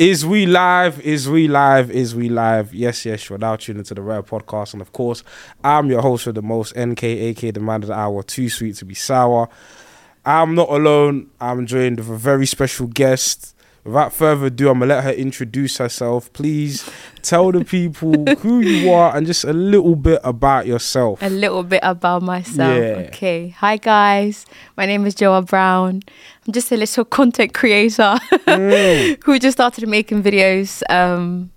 Is we live? Is we live? Is we live? Yes, yes, you're now tuning into the Rare Podcast. And of course, I'm your host for the most, NK, aka the man of the hour, too sweet to be sour. I'm not alone. I'm joined with a very special guest. Without further ado, I'm gonna let her introduce herself. Please tell the people who you are and just a little bit about yourself. a little bit about myself. Yeah. Okay. Hi guys. My name is Joa Brown. I'm just a little content creator Mm. who just started making videos um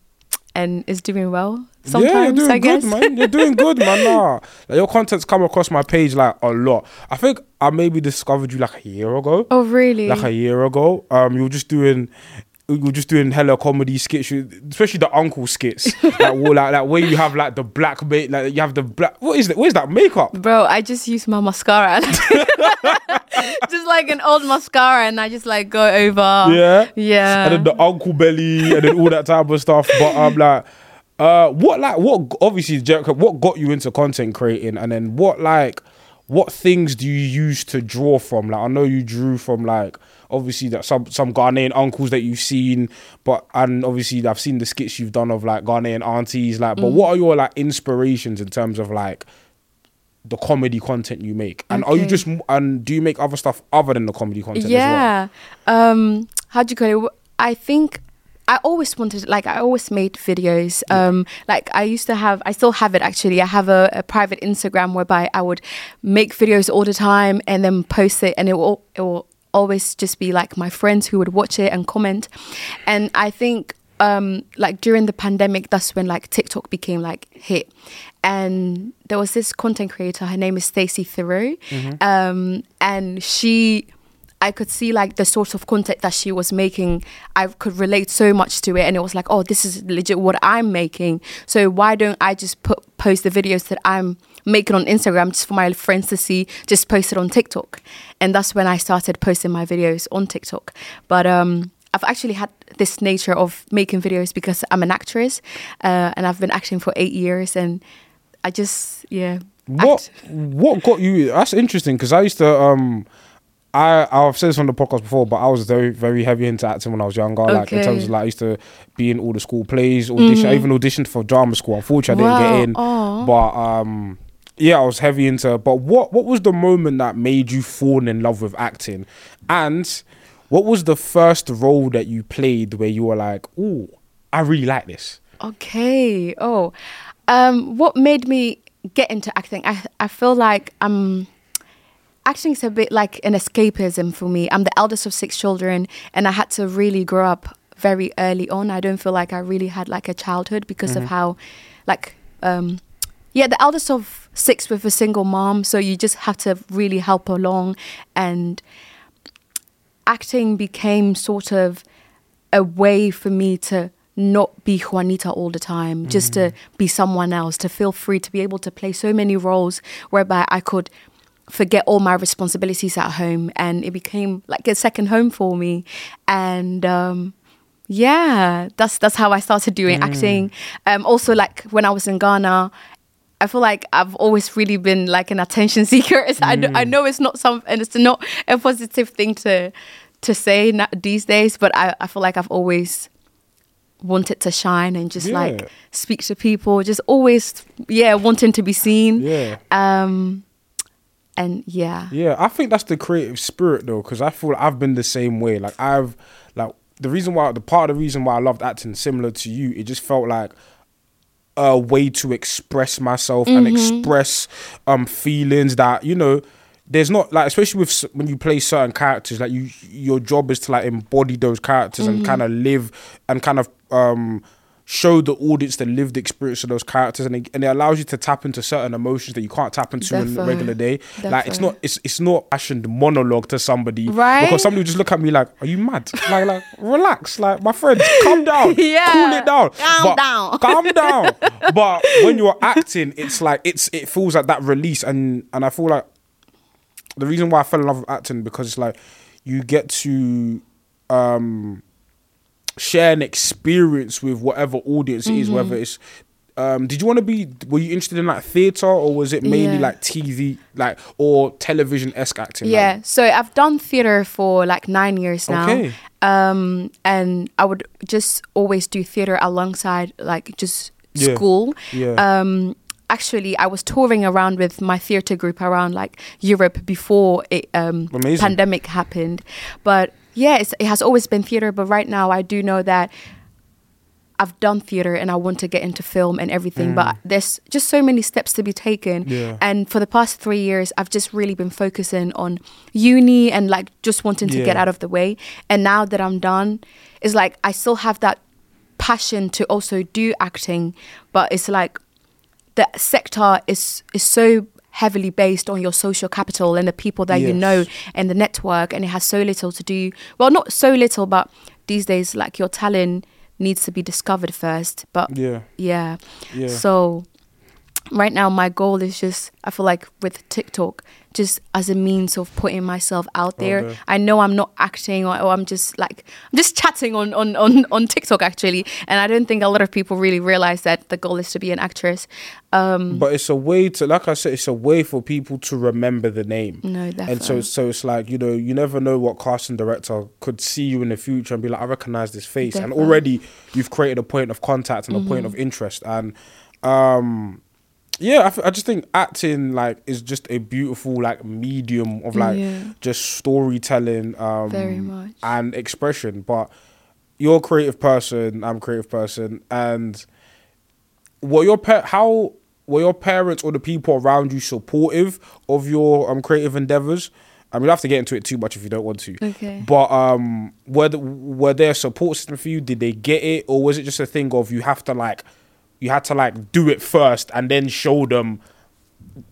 and is doing well sometimes, yeah, you're doing good, man. You're doing good, man. Nah. Like, your content's come across my page like a lot. I think I maybe discovered you like a year ago. oh really? like a year ago. Um, you were just doing. You were just doing hella comedy skits, especially the uncle skits, like, well, like like where you have like the black mate, like you have the black. What is that? Where's that makeup? Bro, I just use my mascara. just like an old mascara and I just like go over. Yeah, Yeah. and then the uncle belly, and then all that type of stuff. But I'm um, like, uh, what like what obviously, Jericho, what got you into content creating, and then what like, what things do you use to draw from? Like, I know you drew from like obviously that some some Ghanaian uncles that you've seen, but and obviously I've seen the skits you've done of like Ghanaian aunties. Like, but what are your like inspirations in terms of like? the comedy content you make and are you just and do you make other stuff other than the comedy content as well yeah um how do you call it i think i always wanted like i always made videos um like i used to have i still have it actually. I have a, a private instagram whereby i would make videos all the time and then post it and it will it will always just be like my friends who would watch it and comment. And i think um like during the pandemic that's when like tiktok became like hit. And there was this content creator her name is Stacey Theroux. Um and she I could see like the sort of content that she was making. I could relate so much to it, and it was like, oh, this is legit what I'm making. So why don't I just put post the videos that I'm making on Instagram just for my friends to see? Just post it on TikTok, and that's when I started posting my videos on TikTok. But um, I've actually had this nature of making videos because I'm an actress, uh, and I've been acting for eight years, and I just yeah. What act. what got you? That's interesting because I used to um. I I've said this on the podcast before, but I was very very heavy into acting when I was younger. Like in terms of like I used to be in all the school plays, audition. I even auditioned for drama school. Unfortunately, I didn't get in. Aw. But um, yeah, I was heavy into. But what what was the moment that made you fall in love with acting? And what was the first role that you played where you were like, oh, I really like this. Okay. Oh, um, what made me get into acting? I I feel like um, acting is a bit like an escapism for me. I'm the eldest of six children, and I had to really grow up very early on. I don't feel like I really had like a childhood because of how, like, um, yeah, the eldest of six with a single mom. So you just have to really help along, and acting became sort of a way for me to not be Juanita all the time, just to be someone else, to feel free, to be able to play so many roles whereby I could forget all my responsibilities at home. And it became like a second home for me. And um, yeah, that's that's how I started doing acting. Um, also, like when I was in Ghana, I feel like I've always really been like an attention seeker. It's, I, I know it's not some, and it's not a positive thing to to say na- these days, but I, I feel like I've always wanted to shine and just Yeah. like speak to people, just always yeah wanting to be seen. Yeah. Um, and yeah, Yeah, I think that's the creative spirit though, because I feel I've been the same way. Like I've like the reason why the part of the reason why I loved acting, similar to you, it just felt like a way to express myself and express um feelings that you know. There's not like especially with when you play certain characters, like you your job is to like embody those characters and kind of live and kind of um show the audience the lived experience of those characters and it, and it allows you to tap into certain emotions that you can't tap into in the Defo. regular day like it's not it's it's not passioned monologue to somebody Right? because somebody would just look at me like are you mad like like relax like my friend calm down Yeah. cool it down Calm But- down. calm down but when you're acting it's like it's it feels like that release and and I feel like the reason why I fell in love with acting because it's like you get to um share an experience with whatever audience it is, Mm-hmm. whether it's um did you want to be were you interested in like theatre or was it mainly Yeah. like TV like or television esque acting? like- Yeah, so I've done theater for like nine years now. Okay. um, and I would just always do theater alongside like just Yeah. school. Yeah. Um, actually, I was touring around with my theater group around like Europe before it um, Amazing. pandemic happened. But yeah, it's, it has always been theater. But right now, I do know that I've done theater and I want to get into film and everything. But there's just so many steps to be taken. Mm. Yeah. And for the past three years, I've just really been focusing on uni and like just wanting to get out of the way. And now that I'm done, it's like I still have that passion to also do acting, but it's like the sector is is so heavily based on your social capital and the people that you know and the network and it has so little to do well not so little but these days like your talent needs to be discovered first but Yeah. yeah Yeah. so right now my goal is just i feel like with tiktok just as a means of putting myself out there. There. i know i'm not acting or, or i'm just like i'm just chatting on, on on on tiktok actually. And i don't think a lot of people really realize that the goal is to be an actress. Um But it's a way to, like I said, it's a way for people to remember the name. no definitely. And so, so it's like you know, you never know what casting director could see you in the future and be like, I recognize this face, and already you've created a point of contact and a point of interest, and um, yeah, I, th- I just think acting like is just a beautiful like medium of like Yeah. just storytelling, um, Very much. and expression. But you're a creative person, I'm a creative person, and were your pa- how were your parents or the people around you supportive of your um creative endeavors? I mean, you have to get into it too much if you don't want to. Okay. But um, were the, were there a support system for you? Did they get it, or was it just a thing of you have to like, you had to like do it first and then show them,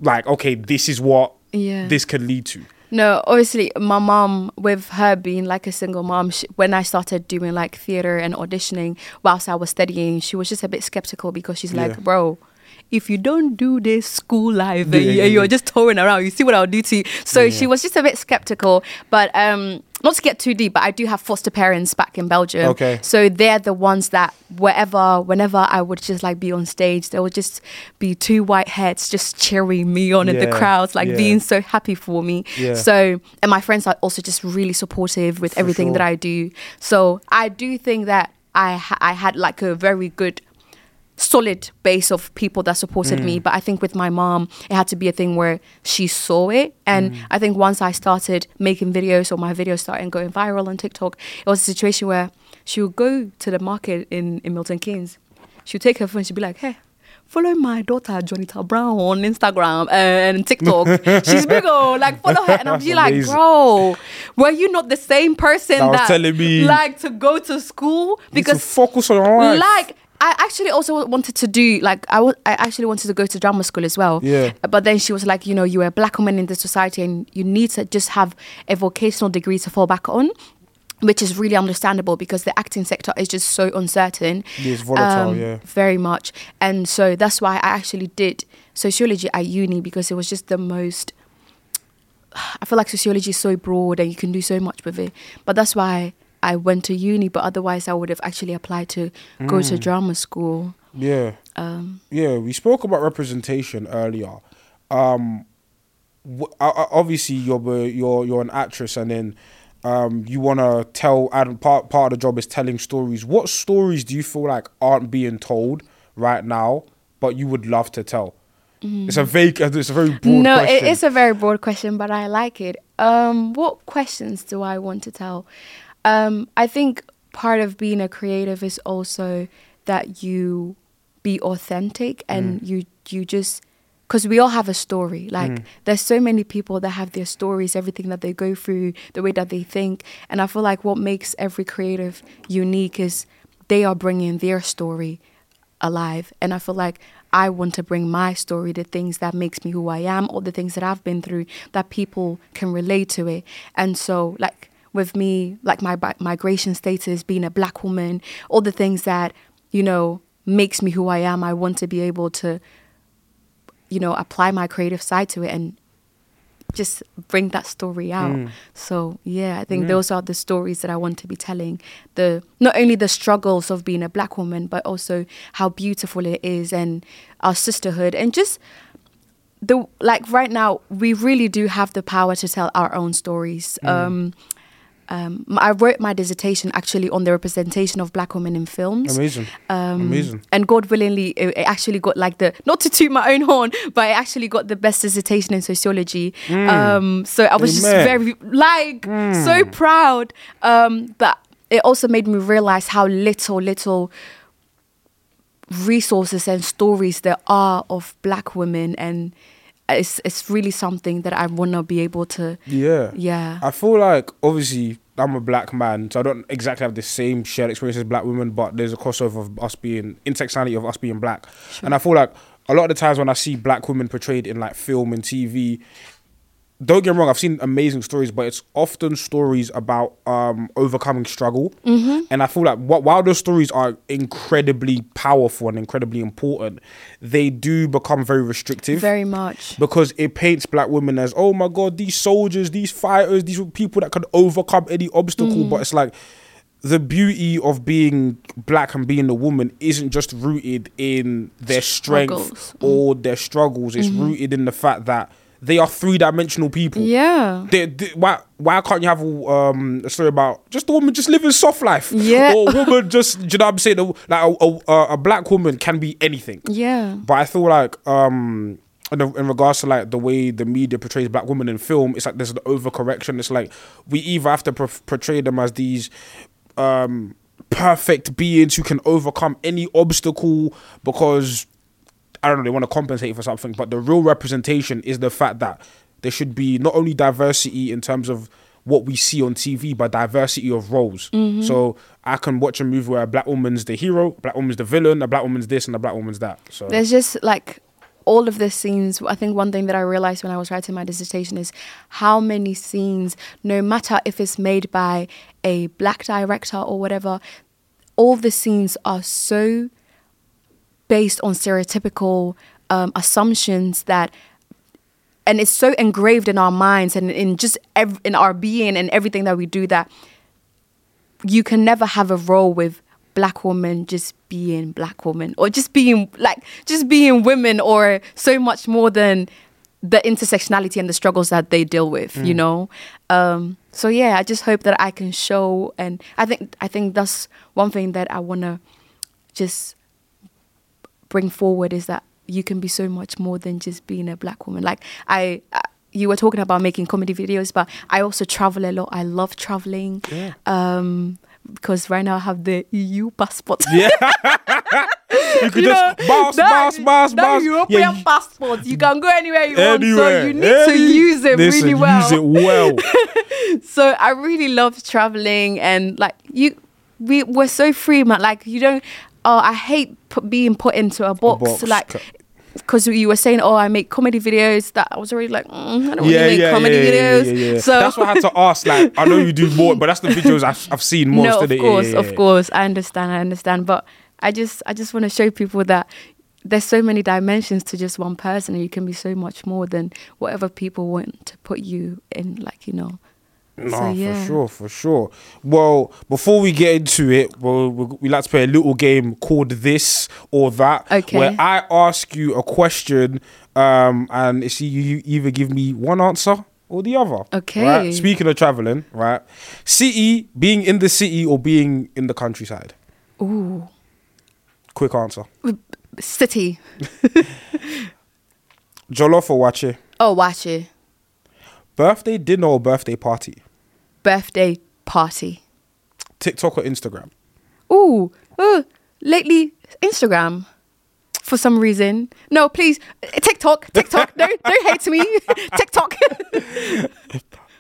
like, okay, this is what Yeah. this could lead to. No, obviously, my mom, with her being like a single mom, she, when I started doing like theater and auditioning whilst I was studying, she was just a bit skeptical because she's like, Yeah. bro, if you don't do this school life Yeah, you- yeah, and you're just touring around, you see what I'll do to you. So she was just a bit skeptical. But um, not to get too deep, but I do have foster parents back in Belgium. Okay. So they're the ones that wherever, whenever I would just like be on stage, there would just be two white heads just cheering me on in the crowds, like yeah. being so happy for me. Yeah. So, and my friends are also just really supportive with For everything that. I do. So, I do think that I ha- I had like a very good solid base of people that supported me Mm. but i think with my mom it had to be a thing where she saw it and Mm. i think once i started making videos or my videos started going viral on tiktok it was a situation where she would go to the market in, in milton keynes she would take her phone she'd be like hey follow my daughter Jonita Brown on Instagram and TikTok. She's big oh, like follow her. And I'm just like, bro, were you not the same person That was that, telling me- like to go to school? Because focus on your life. like I actually also wanted to do like I I actually wanted to go to drama school as well. Yeah. But then she was like, you know, you're a black woman in the society and you need to just have a vocational degree to fall back on. Which is really understandable because the acting sector is just so uncertain. It's volatile, Um, yeah. Very much. And so that's why I actually did sociology at uni because it was just the most I feel like sociology is so broad and you can do so much with it. But that's why I went to uni. But otherwise, I would have actually applied to go Mm. to drama school. yeah. Um, Yeah, we spoke about representation earlier. Um, w- o- o- obviously you're you're you're an actress, and then um, you want to tell. And part part of the job is telling stories. What stories do you feel like aren't being told right now, but you would love to tell? It's a vague. It's a very broad Mm. no, question. it is a very broad question, but I like it. Um, what questions do I want to tell? Um, I think part of being a creative is also that you be authentic and Mm. you you just because we all have a story. Like Mm. there's so many people that have their stories, everything that they go through, the way that they think, and I feel like what makes every creative unique is they are bringing their story alive and i feel like i want to bring my story the things that makes me who i am all the things that i've been through that people can relate to it and so like with me like my bi- migration status being a black woman all the things that you know makes me who i am i want to be able to you know apply my creative side to it and just bring that story out. Mm. So yeah, I think Mm. those are the stories that I want to be telling. The not only the struggles of being a black woman, but also how beautiful it is and our sisterhood and just the like right now we really do have the power to tell our own stories. Mm. Um um, I wrote my dissertation actually on the representation of black women in films. Amazing. Um, Amazing. And God willingly, it, it actually got like the not to toot my own horn, but I actually got the best dissertation in sociology. Um, so I was Amen. just very like so proud. Um, but it also made me realize how little, little resources and stories there are of black women and it's it's really something that I want to be able to Yeah. yeah I feel like obviously I'm a black man, so I don't exactly have the same shared experience as black women, but there's a crossover of us being intersectionality of us being black. And I feel like a lot of the times when I see black women portrayed in like film and TV, don't get me wrong, I've seen amazing stories, but it's often stories about um, overcoming struggle. Mm-hmm. And I feel like wh- while those stories are incredibly powerful and incredibly important, they do become very restrictive very much because it paints black women as oh my god these soldiers these fighters these people that can overcome any obstacle but it's like the beauty of being black and being a woman isn't just rooted in their strength Struggles. or their struggles it's rooted in the fact that they are three-dimensional people. Yeah. They, they- why why can't you have um, a story about just a woman just living soft life? Yeah. or a woman just do you know what I'm saying? Like a, a, a, black woman can be anything. Yeah. But I feel like um in, in regards to like the way the media portrays black women in film, it's like there's an overcorrection. It's like we either have to portray them as these um perfect beings who can overcome any obstacle because I don't know they want to compensate for something. But the real representation is the fact that there should be not only diversity in terms of what we see on TV, but diversity of roles. Mm-hmm. So I can watch a movie where a black woman's the hero, a black woman's the villain, a black woman's this, and a black woman's that. So there's just like all of the scenes i think one thing that i realized when i was writing my dissertation is how many scenes no matter if it's made by a black director or whatever all the scenes are so based on stereotypical um, assumptions that and it's so engraved in our minds and in just ev- in our being and everything that we do that you can never have a role with black women just being black women or just being like just being women or so much more than the intersectionality and the struggles that they deal with you know? Um so yeah i just hope that i can show and i think i think that's one thing that i want to just bring forward is that you can be so much more than just being a black woman like i, I you were talking about making comedy videos but i also travel a lot i love traveling Yeah. um because right now i have the eu passport Yeah. you could You just know, bounce, that- bounce, bounce, that bounce. European Yeah, you- passport, you can go anywhere you want. So you need to use it Listen, really well. Use it well. So I really love traveling and like you, we we're so free, man. Like you don't. Oh, I hate put, being put into a box. box, Like because you were saying, oh, I make comedy videos. That I was already like, mm, I don't yeah, really make yeah, comedy yeah, videos. Yeah, yeah, yeah. So that's what I had to ask. Like, I know you do more, but that's the videos I've, I've seen most no, of of it. course, yeah, yeah, of course, I understand, I understand, but I just, I just want to show people that there's so many dimensions to just one person, and you can be so much more than whatever people want to put you in, like you know. No, So, for sure, for sure. Well, before we get into it, well, we, like to play a little game called this or that, Okay. where I ask you a question, um, and it's you, you either give me one answer or the other. Okay. Right? Speaking of traveling, right? City, being in the city or being in the countryside. Ooh, Quick answer. city. Jollof or waakye? Oh, waakye. Birthday dinner or birthday party? Birthday party. TikTok or Instagram? Ooh, ooh. Lately, Instagram. For some reason, no, please, TikTok, TikTok. don't don't hate me, TikTok.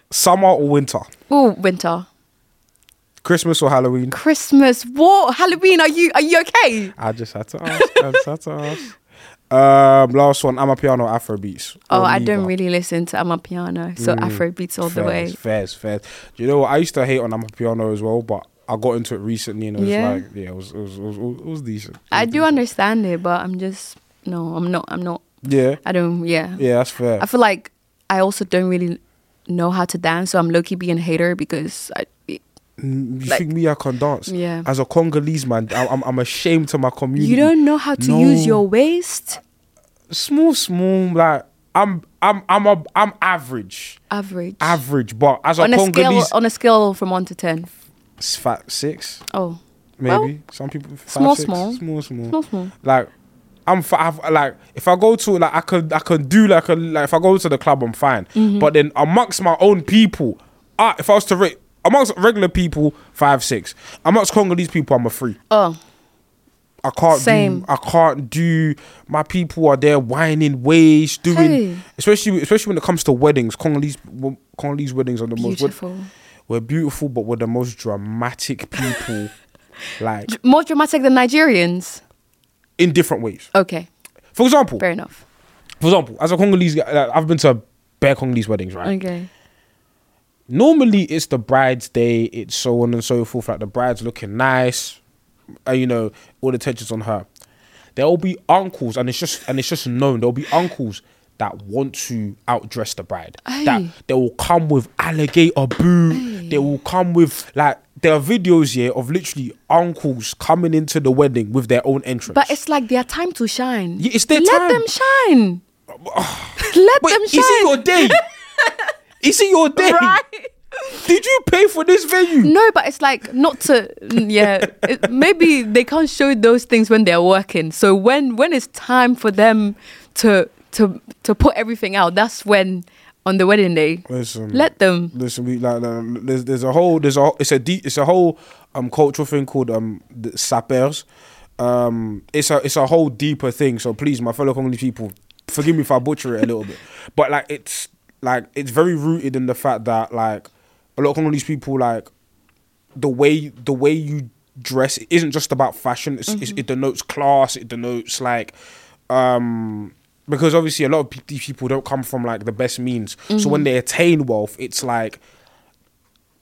Summer or winter? Ooh, winter. Christmas or Halloween? Christmas. What? Halloween? Are you are you okay? I just had to ask. I just had to ask. Um, last one, Amapiano Afro beats. Oh, I don't really listen to Amapiano, so Mm, Afro beats all the way. Fairs, fairs. Do you know what? I used to hate on Amapiano as well, but I got into it recently and it was Yeah. like, yeah, it was, it was, it was, it was decent. It I was do decent. understand it, but I'm just no, I'm not. I'm not. Yeah, I don't. Yeah. yeah, that's fair. I feel like I also don't really know how to dance, so I'm low key being a hater because I. You like- think me I can dance? Yeah. As a Congolese man, I- I'm, I'm ashamed to my community. You don't know how to use your waist. small, small, like I'm I'm I'm a, I'm average, Average. average. But as a on a scale Congolese, on a scale from one to ten. fat six Oh. maybe. Well, Some people five, small, six, small. small, small, Small, small. Like I'm I've, like if I go to like I could I could do like a like if I go to the club I'm fine. Mm-hmm. But then amongst my own people, ah, if I was to rate amongst regular people five six, amongst Congolese people I'm a three. Oh. I can't Same. do I can't do my people are there whining ways doing Hey. especially especially when it comes to weddings Congolese Congolese weddings are the most Beautiful. we're beautiful but we're the most dramatic people like More dramatic than Nigerians. in different ways Okay. for example Fair enough. for example as a Congolese guy, I've been to bare Congolese weddings right Okay. Normally it's the bride's day it's so on and so forth like the bride's looking nice uh, you know all the attention's on her there will be uncles and it's just and it's just known there'll be uncles that want to outdress the bride that they will come with alligator boo they will come with like there are videos here of literally uncles coming into the wedding with their own entrance But it's like their time to shine. Yeah, it's their Let time. them shine. Let Wait, them is shine. it your day is it your day right? did you pay for this venue No, but it's like not to. Yeah, it, maybe they can't show those things when they're working. So when when it's time for them to to to put everything out, that's when on the wedding day. Listen, Let them. Listen, we like, like there's there's a whole there's a it's a deep it's a whole um cultural thing called um the sapeurs. Um, it's a it's a whole deeper thing. So please, my fellow Congolese people, forgive me if I butcher it a little bit, but like it's like it's very rooted in the fact that like a lot of Congolese people like the way the way you dress it isn't just about fashion. It's, it's, it denotes class. It denotes like um because obviously a lot of these people don't come from like the best means. So when they attain wealth, it's like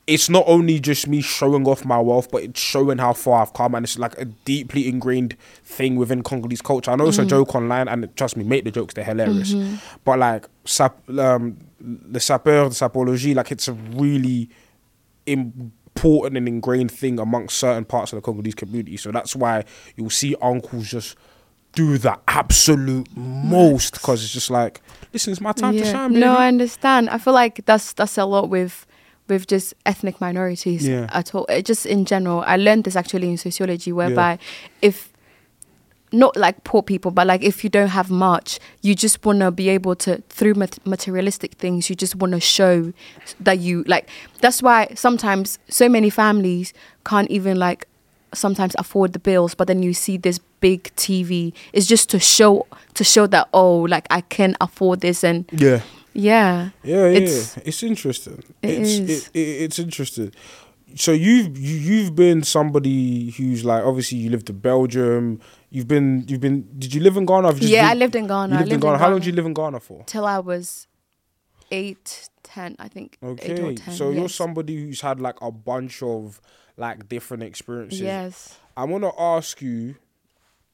it's not only just me showing off my wealth, but it's showing how far I've come, and it's like a deeply ingrained thing within Congolese culture. I know it's a joke online, and trust me, make the jokes; they're hilarious. But like sap, um, the sapeur, the sapology, like it's a really important and ingrained thing amongst certain parts of the Congolese community. So that's why you'll see uncles just do the absolute most because it's just like, listen, it's my time to shine, baby. No, I understand. I feel like that's that's a lot with with just ethnic minorities Yeah. at all. Uh, Just in general, I learned this actually in sociology, whereby if not like poor people, but like if you don't have much, you just want to be able to through mat- materialistic things. You just want to show that you like. That's why sometimes so many families can't even like sometimes afford the bills, but then you see this big TV. It's just to show to show that oh, like I can afford this and yeah. Yeah, Yeah, yeah, It's- it's, interesting. it it's is. It, it, it's interesting. So you've you, you've been somebody who's like obviously you lived in Belgium. You've been you've been. Did you live in Ghana? Or have just yeah. I lived- lived in Ghana. You I lived in Ghana. How long did you live in Ghana for? till I was eight, ten, I think. Okay, ten. so you're somebody who's had like a bunch of like different experiences. Yes. I want to ask you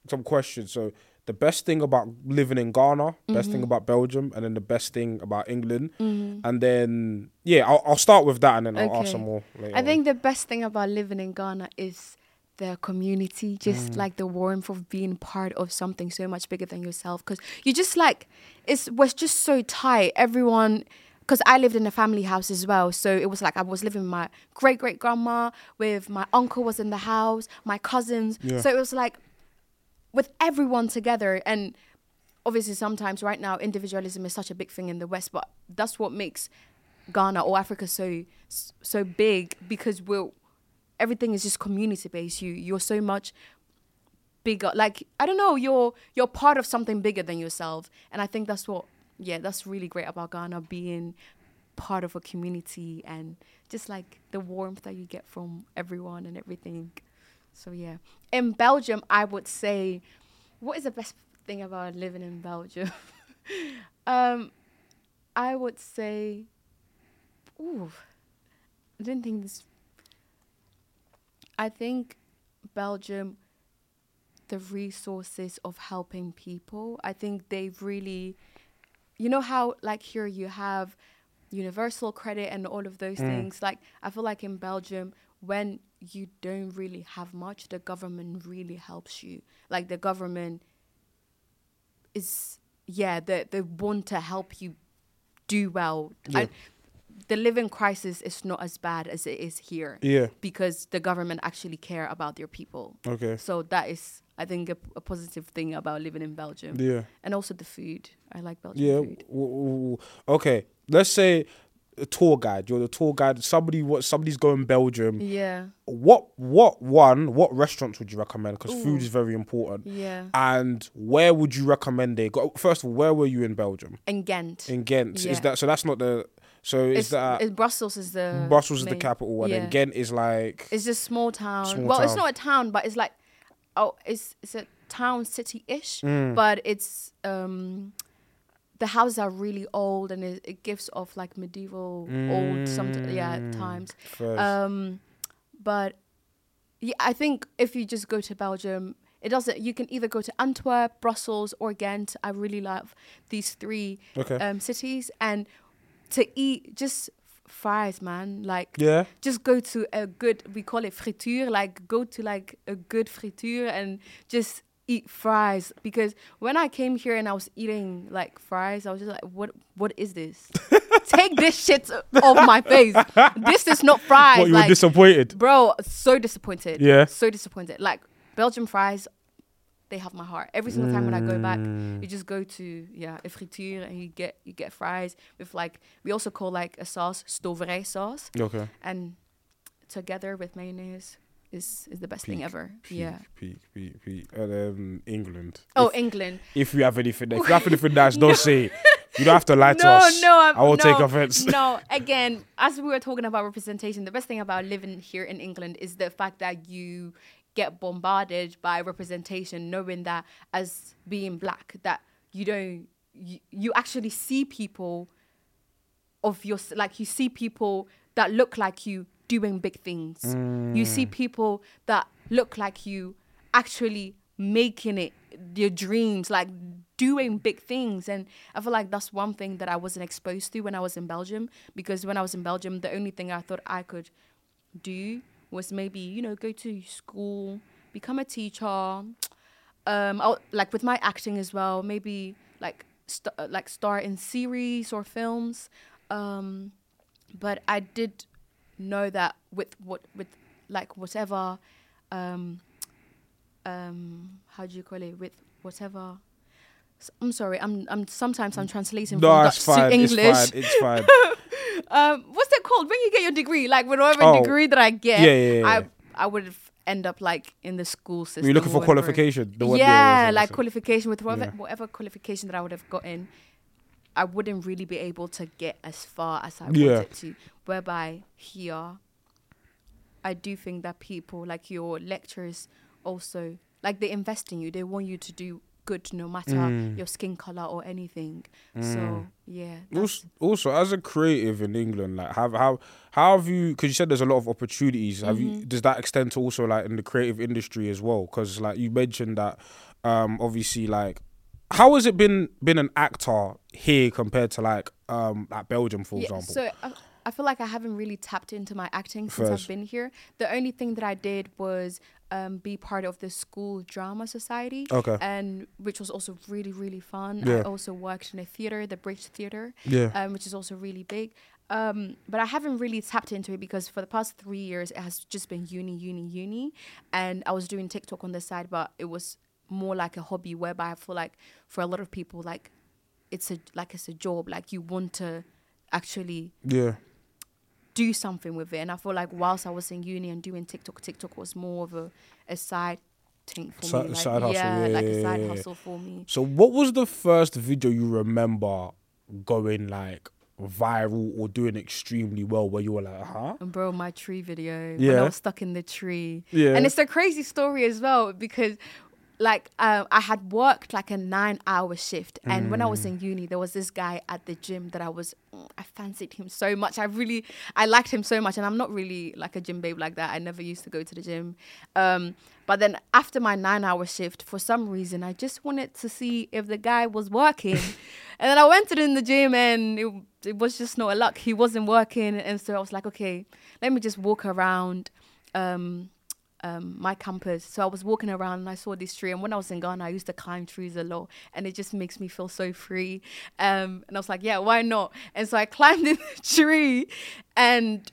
some questions. So the best thing about living in Ghana, best Mm-hmm. thing about Belgium, and then the best thing about England, and then yeah, I'll, I'll start with that, and then I'll ask some more later. I on. think the best thing about living in Ghana is the community, just Mm. like the warmth of being part of something so much bigger than yourself. Because you just like it's was just so tight. Everyone, because I lived in a family house as well, so it was like I was living with my great great grandma, with my uncle was in the house, my cousins. Yeah. So it was like with everyone together. And obviously sometimes right now individualism is such a big thing in the west but that's what makes ghana or africa so so big because we're everything is just community based. You you're so much bigger. Like i don't know you're you're part of something bigger than yourself. And i think that's what yeah that's really great about ghana being part of a community and just like the warmth that you get from everyone and everything so yeah. In belgium i would say what is the best thing about living in belgium? Um i would say ooh i didn't think this i think belgium the resources of helping people i think they've really you know how like here you have universal credit and all of those things like i feel like in belgium when you don't really have much the government really helps you like the government is yeah, they they want to help you do well. Yeah. I, the living crisis is not as bad as it is here Yeah. because the government actually care about their people. Okay. So that is, I think, a, a positive thing about living in Belgium, Yeah. and also the food. I like Belgian Yeah. food. w- w- w- Okay. Let's say a tour guide. You're the tour guide. Somebody what somebody's going Belgium. Yeah, What what one what restaurants would you recommend? Because food is very important. yeah. And where would you recommend they go? First of all, where were you in Belgium? In Ghent. In Ghent. Yeah. Is that so? That's not the. So is it's, that it's Brussels is the Brussels is the main- capital, and yeah. then Ghent is like. It's a small town. Small well, it's not a town, but it's like, oh, it's it's a town city ish, Mm. but it's um, the houses are really old and it, it gives off like medieval old some yeah Mm. times. First. Um, but yeah, I think if you just go to Belgium, it doesn't. You can either go to Antwerp, Brussels, or Ghent. I really love these three okay. um, cities, and to eat just fries, man. Like yeah. just go to a good we call it friture like go to like a good friture and just eat fries because when i came here and i was eating like fries i was just like what what is this take this shit off my face this is not fries What you were disappointed? bro so disappointed Yeah. so disappointed like belgian fries they have my heart every single time when i go back Mm. you just go to yeah a friture and you get you get fries with like we also call like a sauce stoverij sauce Okay. and together with mayonnaise is is the best thing ever. Peak, yeah. Peak, peak, peak. And um, England. Oh, If, England. if you have anything, if you have anything nice, don't say. it. You don't have to lie to no, us. no, I'm, I will no, take offense. no, again, as we were talking about representation, the best thing about living here in England is the fact that you get bombarded by representation, knowing that as being black, that you don't, you, you actually see people of your like you see people that look like you doing big things. You see people that look like you actually making it your dreams, like doing big things. And I feel like that's one thing that I wasn't exposed to when I was in Belgium. Because when I was in Belgium, the only thing I thought I could do was maybe you know go to school, become a teacher. Um, I'll, like with my acting as well, maybe like st- like star in series or films. Um, but I did know that with what with like whatever, um, um, how do you call it? With whatever. s- I'm sorry. I'm I'm sometimes I'm translating No, from it's Dutch fine. to It's English. fine. It's fine. um, what's that called when you get your degree? Like whatever Oh. degree that I get, Yeah, yeah, yeah. I I would have end up like in the school system. Were you looking for whatever. qualification? The one- yeah, yeah, like yeah. qualification with whatever, Yeah. whatever qualification that I would have gotten, I wouldn't really be able to get as far as I Yeah. wanted to. Whereby here, I do think that people like your lecturers also like they invest in you. They want you to do good no matter Mm. your skin color or anything. So yeah, Also, also, as a creative in England, like have how how have you? Because you said there's a lot of opportunities. Have Mm-hmm. you? Does that extend to also like in the creative industry as well? Because like you mentioned that, um, obviously like, how has it been been an actor here compared to like um like Belgium for yeah, example? So I, I feel like I haven't really tapped into my acting since First. I've been here. The only thing that I did was um, be part of the school drama society, Okay. and which was also really really fun. I also worked in a theater, the Bridge Theater, yeah. um, which is also really big. Um, but I haven't really tapped into it because for the past three years it has just been uni, uni, uni, and I was doing TikTok on the side, but it was more like a hobby. Whereby I feel like for a lot of people, like it's a like it's a job. Like you want to actually yeah. do something with it. And I feel like whilst I was in uni and doing TikTok, TikTok was more of a, a side thing for Si- me. Like, side hustle, yeah, yeah, like a side yeah, yeah. hustle for me. So what was the first video you remember going like viral or doing extremely well where you were like, huh? And bro, my tree video when Yeah. I was stuck in the tree. Yeah. And it's a crazy story as well because like um, I had worked like a nine hour shift. And when I was Mm. in uni there was this guy at the gym that I was mm, I fancied him so much. I really I liked him so much. And I'm not really like a gym babe like that. I never used to go to the gym. Um, but then after my nine hour shift for some reason I just wanted to see if the guy was working. And then I went to the, in the gym and it, it was just not a luck. He wasn't working. And so I was like okay let me just walk around. Um, um, my campus. So I was walking around and I saw this tree. And when I was in Ghana, I used to climb trees a lot, and it just makes me feel so free. Um, and I was like, yeah, why not? And so I climbed in the tree, and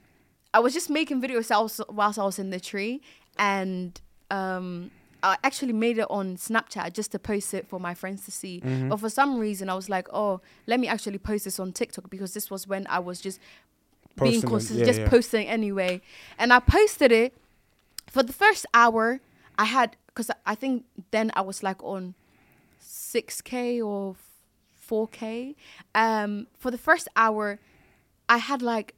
I was just making videos whilst, I was in the tree, and um, I actually made it on Snapchat just to post it for my friends to see. Mm-hmm. But for some reason, I was like, oh, let me actually post this on TikTok because this was when I was just being Posting it, consistent, yeah, just yeah. posting anyway. And I posted it for the first hour. I had because I think then I was like on six k or four k. Um, for the first hour, I had like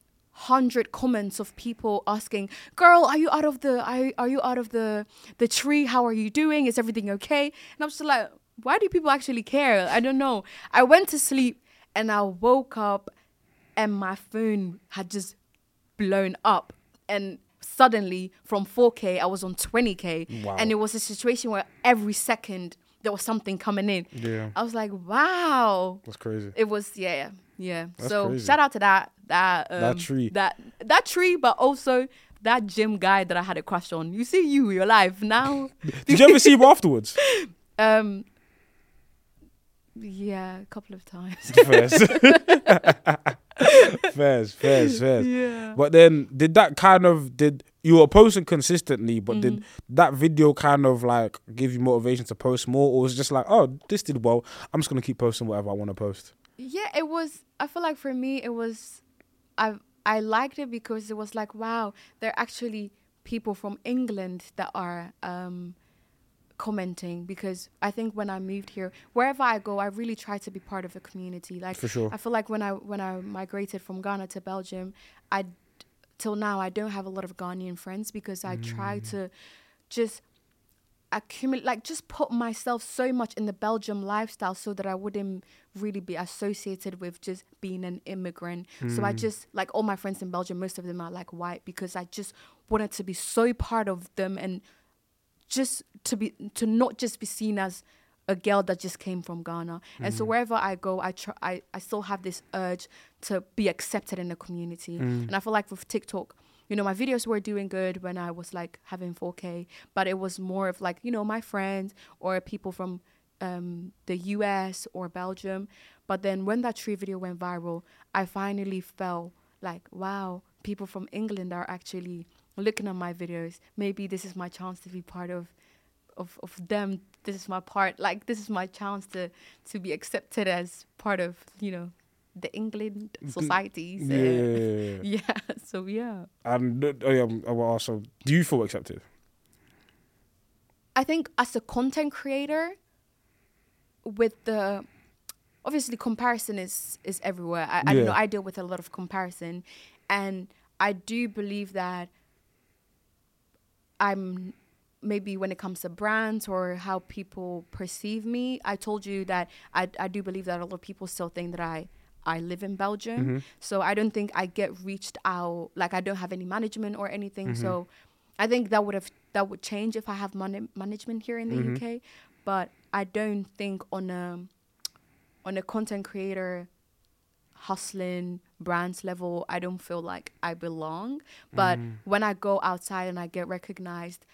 hundred comments of people asking, "Girl, are you out of the? Are, are you out of the the tree? How are you doing? Is everything okay?" And I was just like, "Why do people actually care? I don't know." I went to sleep and I woke up, and my phone had just blown up, and suddenly from 4k I was on 20k, Wow. and it was a situation where every second there was something coming in. Yeah. I was like, "Wow." That's crazy. It was yeah, yeah. That's so crazy. shout out to that that um, That tree. that that tree, but also that gym guy that I had a crush on. You see, you you're alive now. Did you ever see him afterwards? um, yeah, a couple of times. Fairs. fairs, fairs, yeah. But then did that kind of did you were posting consistently, but did Mm-hmm. that video kind of like give you motivation to post more, or was it just like, oh, this did well, I'm just gonna keep posting whatever I want to post? Yeah, it was. I feel like for me, it was. I I liked it because it was like, wow, there are actually people from England that are um, commenting. Because I think when I moved here, wherever I go, I really try to be part of a community. Like For sure. I feel like when I when I migrated from Ghana to Belgium, I till now I don't have a lot of Ghanaian friends because I try Mm. to just accumulate like just put myself so much in the Belgium lifestyle so that I wouldn't really be associated with just being an immigrant. So I Mm. just like all my friends in Belgium, most of them are like white because I just wanted to be so part of them and just to be to not just be seen as a girl that just came from Ghana. And Mm. so wherever I go, I try I, I still have this urge to be accepted in the community. Mm. And I feel like with TikTok, you know, my videos were doing good when I was like having 4K, but it was more of like, you know, my friends or people from um, the US or Belgium. But then when that tree video went viral, I finally felt like, wow, people from England are actually looking at my videos. Maybe this is my chance to be part of of, of them. This is my part. Like this is my chance to to be accepted as part of, you know, the England societies. Yeah, uh, yeah, yeah. So yeah. And uh, oh, yeah, I will also, do you feel accepted? I think as a content creator, with the obviously comparison is is everywhere. I, I don't know. I deal with a lot of comparison, and I do believe that I'm maybe when it comes to brands or how people perceive me. I told you that I I do believe that a lot of people still think that I. I live in Belgium, mm-hmm. so I don't think I get reached out. Like I don't have any management or anything. So mm-hmm. I think that would have that would change if I have man- management here in the mm-hmm. UK. But I don't think on a on a content creator hustling brands level, I don't feel like I belong. But mm. when I go outside and I get recognized,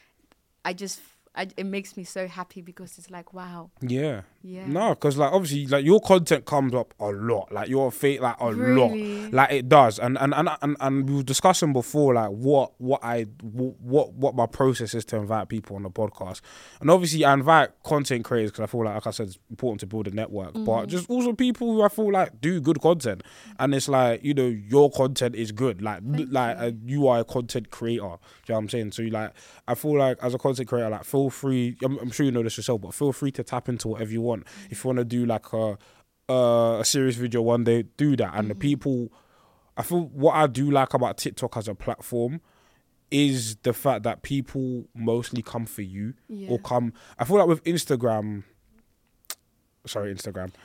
I just I, it makes me so happy because it's like wow, Yeah. Yeah, No, because like obviously like your content comes up a lot. Like your fate like a Really? lot. Like it does. And and, and and and we were discussing before like what what I what what my process is to invite people on the podcast. And obviously I invite content creators because I feel like like I said it's important to build a network. But just also people who I feel like do good content. And it's like, you know, your content is good. Like like uh, you are a content creator. Do you know what I'm saying? So you like I feel like as a content creator, like feel free I'm, I'm sure you know this yourself, but feel free to tap into whatever you want. If you want to do like a uh, a serious video one day, do that. And the people, I feel what I do like about TikTok as a platform is the fact that people mostly come for you Yeah. or come. I feel like with Instagram, sorry, Instagram.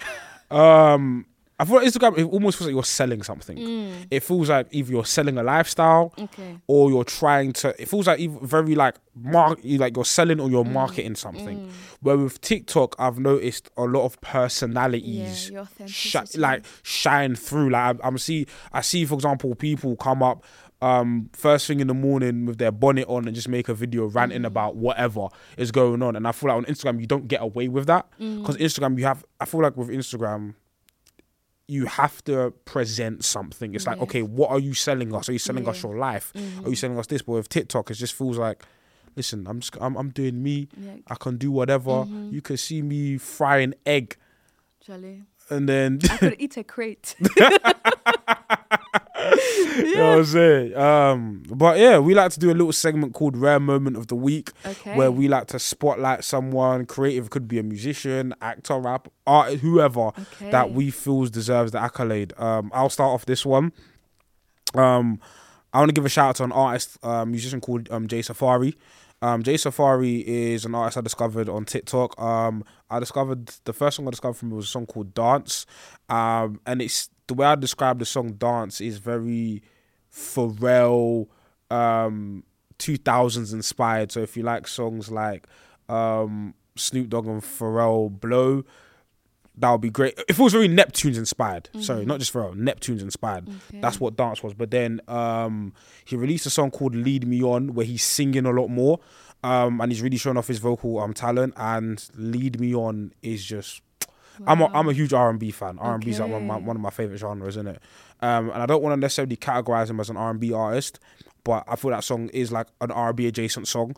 Um, I feel like Instagram. It almost feels like you're selling something. Mm. It feels like either you're selling a lifestyle okay, or you're trying to it feels like even very like mark you like you're selling or Mm. you're marketing something where with tiktok i've noticed a lot of personalities Yeah, like shine through like I'm, I'm see i see for example people come up um first thing in the morning with their bonnet on and just make a video ranting Mm. about whatever is going on. And I feel like on Instagram you don't get away with that Mm. because Instagram you have. I feel like with Instagram you have to present something. It's like, Yeah. okay, what are you selling us? Are you selling us your life? Mm-hmm. Are you selling us this? But with TikTok, it just feels like, listen, I'm just, I'm, I'm doing me. Yeah, I can do whatever. Mm-hmm. You can see me frying egg, Charlie. and then I could eat a crate. you know what I'm saying. Um, but yeah, we like to do a little segment called Rare Moment of the Week, Okay. where we like to spotlight someone creative. Could be a musician, actor, rap, art, whoever Okay. that we feels deserves the accolade. Um, I'll start off this one. Um, I want to give a shout out to an artist, uh, musician called um, Jay Safari. Um, Jay Safari is an artist I discovered on TikTok. Um, I discovered the first song I discovered from him was a song called Dance. Um, and it's the way I describe the song Dance is very Pharrell, um, 2000s inspired. So if you like songs like um, Snoop Dogg and Pharrell Blow, that would be great. If it was very Neptune's inspired, sorry, not just Pharrell, Neptune's inspired. Okay. That's what dance was. But then um, he released a song called "Lead Me On," where he's singing a lot more, um, and he's really showing off his vocal um talent. And "Lead Me On" is just. I'm a I'm a huge R and B fan. R and B is like one of my one of my favorite genres, isn't it? Um, and I don't want to necessarily categorize him as an R and B artist, but I feel that song is like an R and B adjacent song.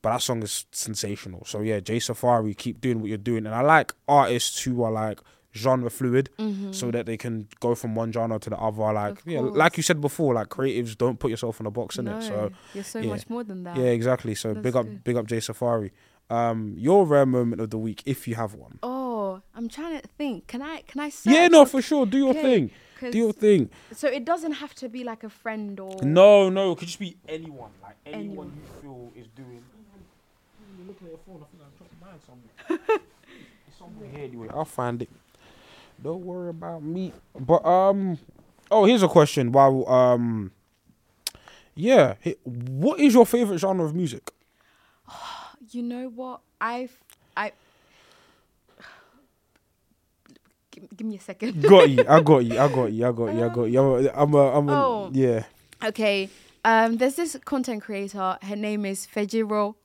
But that song is sensational. So yeah, Jay Safari, keep doing what you're doing. And I like artists who are like genre fluid, so that they can go from one genre to the other. Like Mm-hmm. Yeah, like you said before, like creatives don't put yourself in a box, no, innit? So you're so yeah. much more than that. yeah, exactly. So That's big up, good. big up Jay Safari. Um, your rare moment of the week, if you have one. Oh, I'm trying to think. Can I? Can I? Search Yeah, no, for sure. Do your Okay, thing. 'cause- Do your thing. So it doesn't have to be like a friend or. No, no, it could just be anyone. Like anyone, Anyone. you feel is doing. You're looking at your phone. I think I dropped mine somewhere. it's somewhere here anyway. I'll find it. Don't worry about me. But um, oh, here's a question. While um, yeah, what is your favorite genre of music? You know what? I've I. Give, give me a second. Got you. I got you. I got you. I got you. I got you. I'm a. I'm a, I'm a Oh. Yeah. Okay. Um, there's this content creator. Her name is Fejiro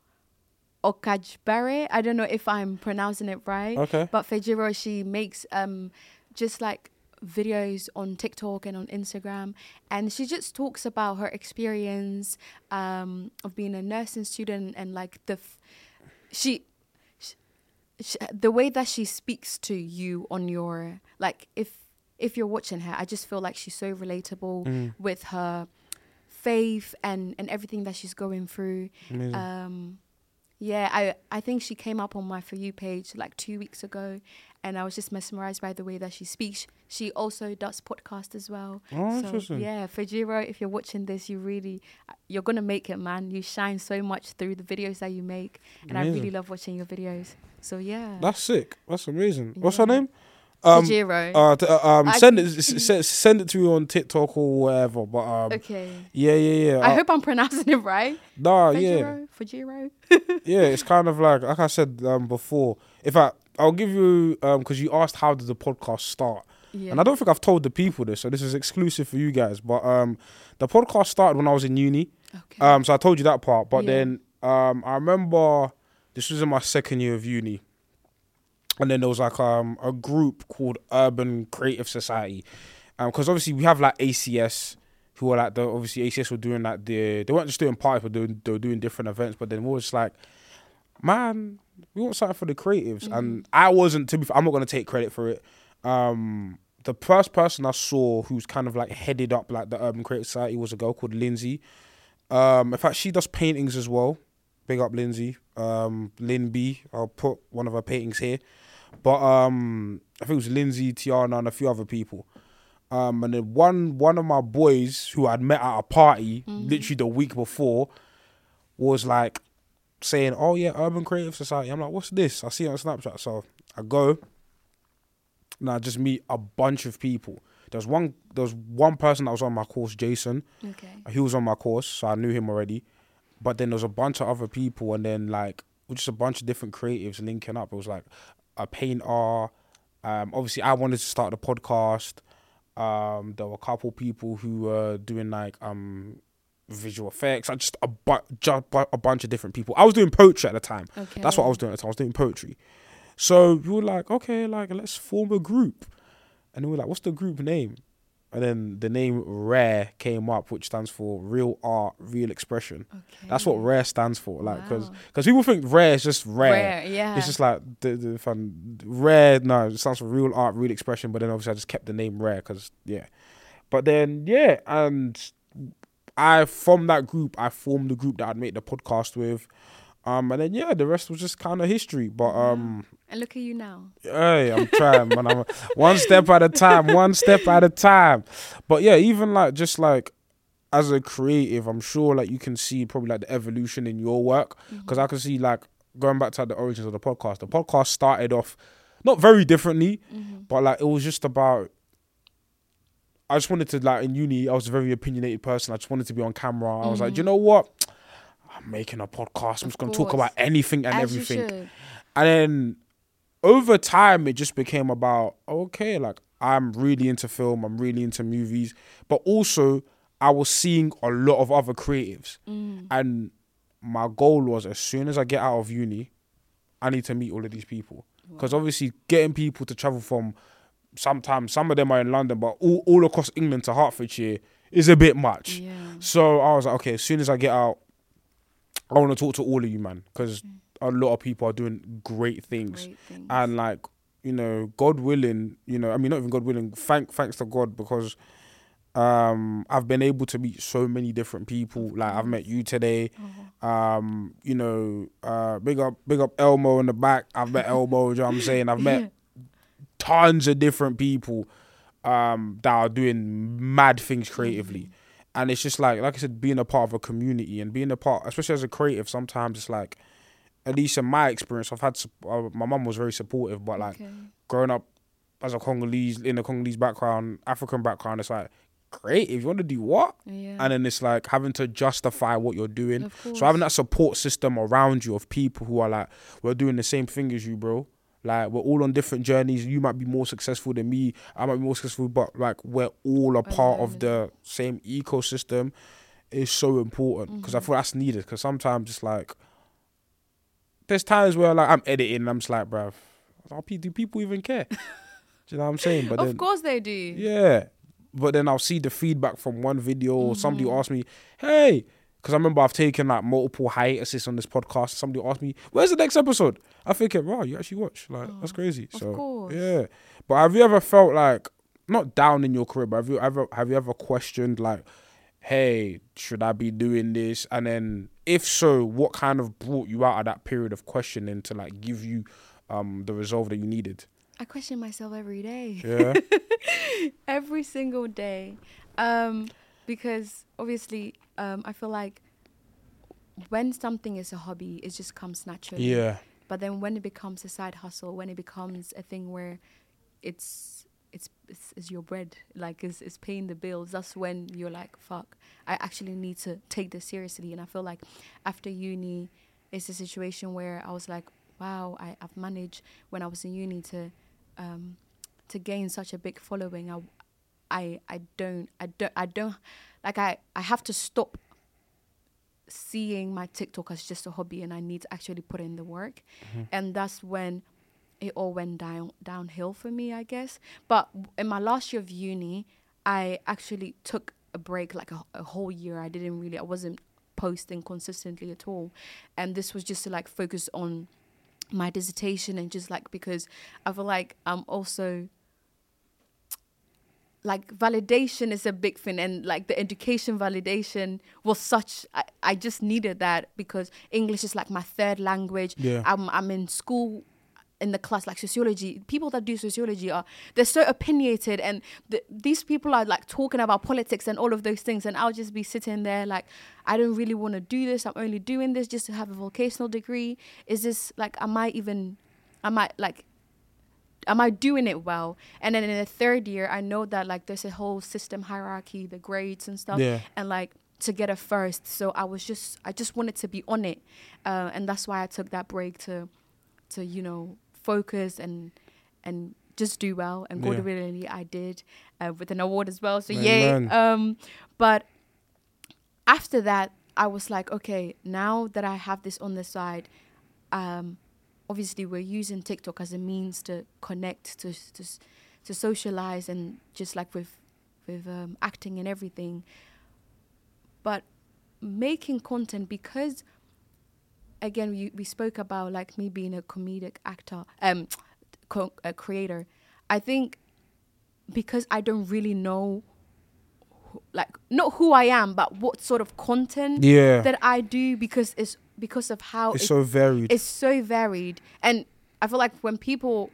Okajbare. I don't know if I'm pronouncing it right. Okay. But Fejiro, she makes um, just like videos on TikTok and on Instagram, and she just talks about her experience um, of being a nursing student and like the, f- she, sh sh the way that she speaks to you on your like if if you're watching her, I just feel like she's so relatable Mm. with her faith and and everything that she's going through. Amazing. Um, yeah, I I think she came up on my for you page like two weeks ago, and I was just mesmerized by the way that she speaks. She also does podcast as well. Oh, so interesting. yeah, Fajiro, if you're watching this, you really you're gonna make it, man. You shine so much through the videos that you make, and I really love watching your videos. So yeah, That's sick. That's amazing. What's her name? Um, Fajiro. uh, t- uh, um, I send it, s- send it to you on TikTok or whatever. But um, okay. yeah, yeah, yeah. I Uh, hope I'm pronouncing it right. Nah, yeah, Fajiro. Fajiro. yeah. It's kind of like like I said um before. If I I'll give you um because you asked how did the podcast start, Yeah. and I don't think I've told the people this, so this is exclusive for you guys. But um, the podcast started when I was in uni. Okay. Um, so I told you that part, but Yeah. then um, I remember this was in my second year of uni, and then there was like um a group called Urban Creative Society, um, because obviously we have like ACS, who were like the obviously ACS were doing like the they weren't just doing parties, but doing they were doing different events, but then we were just like, man, we want something for the creatives, and I wasn't to be. I'm not gonna take credit for it. Um, the first person I saw who's kind of like headed up like the Urban Creative Society was a girl called Lindsay. Um, in fact, she does paintings as well. Big up Lindsay. Um, Lynn B. I'll put one of her paintings here. But um, I think it was Lindsay, Tiana, and a few other people. Um, and then one one of my boys who I'd met at a party literally the week before was like saying, "Oh yeah, Urban Creative Society." I'm like, "What's this?" I see it on Snapchat, so I go and I just meet a bunch of people. There's one There's one person that was on my course, Jason. okay. He was on my course, so I knew him already. But then there's a bunch of other people, and then like just a bunch of different creatives linking up. It was like a painter. Um, obviously, I wanted to start the podcast. Um, there were a couple people who were doing like um visual effects, I just a, bu- ju- a bunch of different people. I was doing poetry at the time. Okay. That's what I was doing at the time. I was doing poetry. So we were like, okay, like let's form a group. And we were like, what's the group name? And then the name Rare came up, which stands for Real Art, Real Expression. Okay. That's what Rare stands for. Like, because Wow. because people think Rare is just rare. Rare, yeah. It's just like the, the fun rare. No, it stands for Real Art, Real Expression. But then obviously I just kept the name Rare because yeah. But then yeah, and I from that group I formed the group that I'd make the podcast with. Um, and then yeah, the rest was just kind of history. But um, and look at you now. Hey, I'm trying, man. I'm one step at a time, one step at a time. But yeah, even like just like as a creative, I'm sure like you can see probably like the evolution in your work because I can see like going back to the origins of the podcast. The podcast started off not very differently, but like it was just about. I just wanted to like in uni. I was a very opinionated person. I just wanted to be on camera. I was like, "Do you know what? I'm making a podcast. I'm just gonna talk about anything and As everything. And then over time, it just became about okay, like I'm really into film, I'm really into movies, but also I was seeing a lot of other creatives, and my goal was as soon as I get out of uni, I need to meet all of these people because obviously getting people to travel from sometimes some of them are in London, but all, all across England to Hertfordshire is a bit much. Yeah. So I was like, okay, as soon as I get out, I want to talk to all of you, man, because a lot of people are doing great things, Great things. and like you know, God willing, you know, I mean, not even God willing, thank thanks to God because um I've been able to meet so many different people. Like I've met you today. Uh-huh. Um, you know, uh big up big up Elmo in the back. I've met Elmo, you know what I'm saying? I've met tons of different people um that are doing mad things creatively. And it's just like like I said, being a part of a community and being a part especially as a creative, sometimes it's like at least in my experience, I've had uh, my mum was very supportive, but like Okay. growing up as a Congolese in a Congolese background, African background, it's like great if You want to do what? Yeah. And then it's like having to justify what you're doing. So having that support system around you of people who are like, we're doing the same thing as you, bro. Like we're all on different journeys. You might be more successful than me. I might be more successful, but like we're all a part of the same ecosystem. Is so important because I Mm-hmm. feel that's needed. Because sometimes it's like there's times where like I'm editing and I'm just like, bruv, do people even care? do you know what I'm saying? But of then, course they do. yeah. But then I'll see the feedback from one video or somebody Mm-hmm. ask me, hey, because I remember I've taken like multiple hiatuses on this podcast. Somebody asked me, where's the next episode? I think, wow, you actually watch. Like, that's crazy. of so, course. yeah. But have you ever felt like, not down in your career, but have you ever, have you ever questioned like, hey, should I be doing this? And then if so, what kind of brought you out of that period of questioning to like give you um the resolve that you needed? I question myself every day. Yeah. every single day um because obviously um i feel like when something is a hobby it just comes naturally. Yeah. but then when it becomes a side hustle when it becomes a thing where it's it's it's, it's your bread like it's, it's paying the bills that's when you're like fuck i actually need to take this seriously. And i feel like after uni it's a situation where i was like wow I, i've managed when i was in uni to um to gain such a big following. I i i don't i don't i don't like i i have to stop seeing my TikTok as just a hobby and I need to actually put in the work. Mm-hmm. And that's when it all went down downhill for me, I guess. But in my last year of uni, I actually took a break like a, a whole year. I didn't really I wasn't posting consistently at all. And this was just to like focus on my dissertation and just like because I feel like I'm also like validation is a big thing and like the education validation was such I, I just needed that because english is like my third language. Yeah. i'm i'm in school in the class like sociology. People that do sociology are they're so opinionated and th- these people are like talking about politics and all of those things and i'll just be sitting there like i don't really want to do this. I'm only doing this just to have a vocational degree. Is this like am i even am i like am I doing it well? And then in the third year, I know that like there's a whole system hierarchy, the grades and stuff, Yeah. and like to get a first. So I was just I just wanted to be on it, uh, and that's why I took that break to to you know focus and and just do well. And Yeah. God willingly, I did uh, with an award as well. So Amen. yay! Um, but after that, I was like, okay, now that I have this on the side, um, obviously we're using TikTok as a means to connect, to to to socialize, and just like with with um, acting and everything. But making content because again we, we spoke about like me being a comedic actor um co- a creator i think because i don't really know like not who i am but what sort of content Yeah. that i do because it's because of how It's it- so varied. it's so varied and i feel like when people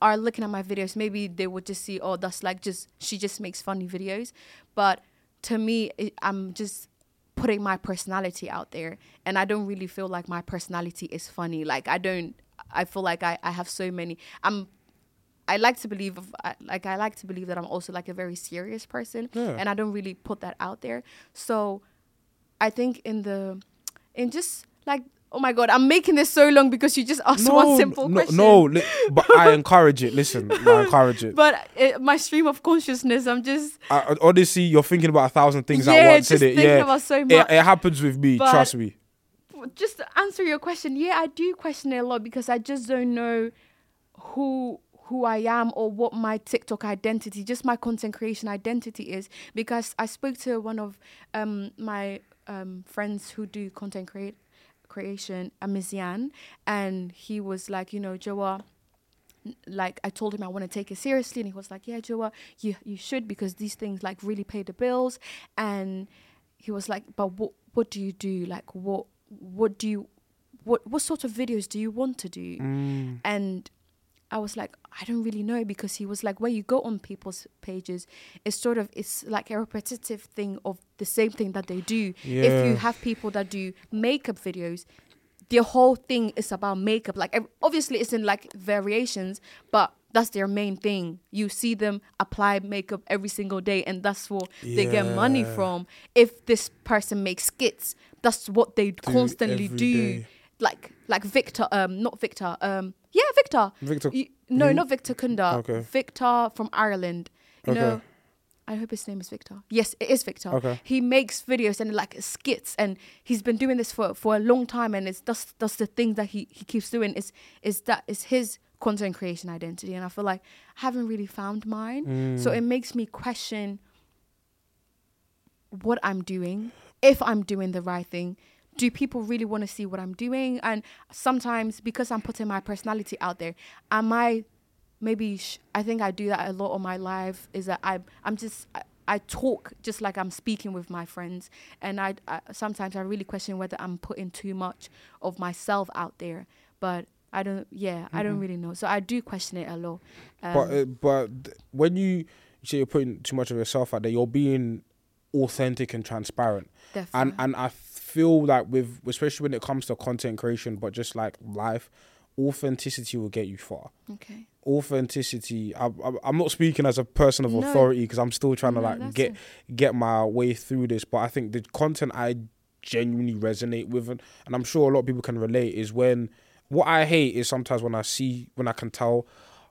are looking at my videos maybe they would just see oh that's like just she just makes funny videos but to me it, i'm just putting my personality out there and i don't really feel like my personality is funny like i don't i feel like i, I have so many i'm I like to believe like I like to believe that I'm also like a very serious person Yeah. and I don't really put that out there. So I think in the in just like oh my god, I'm making this so long because you just asked one simple no, question. no, li- but I encourage it. Listen, I encourage it. But uh, my stream of consciousness, I'm just I, honestly, you're thinking about a thousand things Yeah, at once, just thinking Yeah, about so It, much. it happens with me. But- trust me. just to answer your question, yeah, I do question it a lot because I just don't know who who I am or what my TikTok identity, just my content creation identity is. Because I spoke to one of um, my um, friends who do content create creation, Amizian, and he was like, you know, Joa, like I told him I want to take it seriously, and he was like, "Yeah, Joa, you you should because these things like really pay the bills." And he was like, "But what what do you do? Like what what do you what what sort of videos do you want to do?" Mm. And I was like, I don't really know because he was like, when you go on people's pages, it's sort of it's like a repetitive thing of the same thing that they do. If you have people that do makeup videos, their whole thing is about makeup. Like obviously, it's in like variations, but that's their main thing. You see them apply makeup every single day, and that's what they get money from. If this person makes skits, that's what they constantly do. day. Like like Victor, um, not Victor, um, yeah, Victor. Victor- You- no, who? not Victor Kunda. Okay. Victor from Ireland. You Okay. know, I hope his name is Victor. Yes, it is Victor. Okay. He makes videos and like skits, and he's been doing this for for a long time. And it's that's that's the thing that he he keeps doing is is that is his content creation identity. And I feel like I haven't really found mine, so Mm. it makes me question what I'm doing, if I'm doing the right thing. Do people really want to see what I'm doing? And sometimes because I'm putting my personality out there, am I maybe sh- I think I do that a lot on my life is that I I'm just I, I talk just like I'm speaking with my friends. And I, I sometimes I really question whether I'm putting too much of myself out there. But I don't yeah I don't really know. So I do question it a lot. Um, but uh, but when you, you say you're putting too much of yourself out there, you're being authentic and transparent. And definitely. and I feel like with especially when it comes to content creation, but just like life, authenticity will get you far. okay Authenticity. I, I, I'm not speaking as a person of No. authority because I'm still trying to like get it. get my way through this. But I think the content I genuinely resonate with, and, and I'm sure a lot of people can relate, is when what I hate is sometimes when I see when I can tell,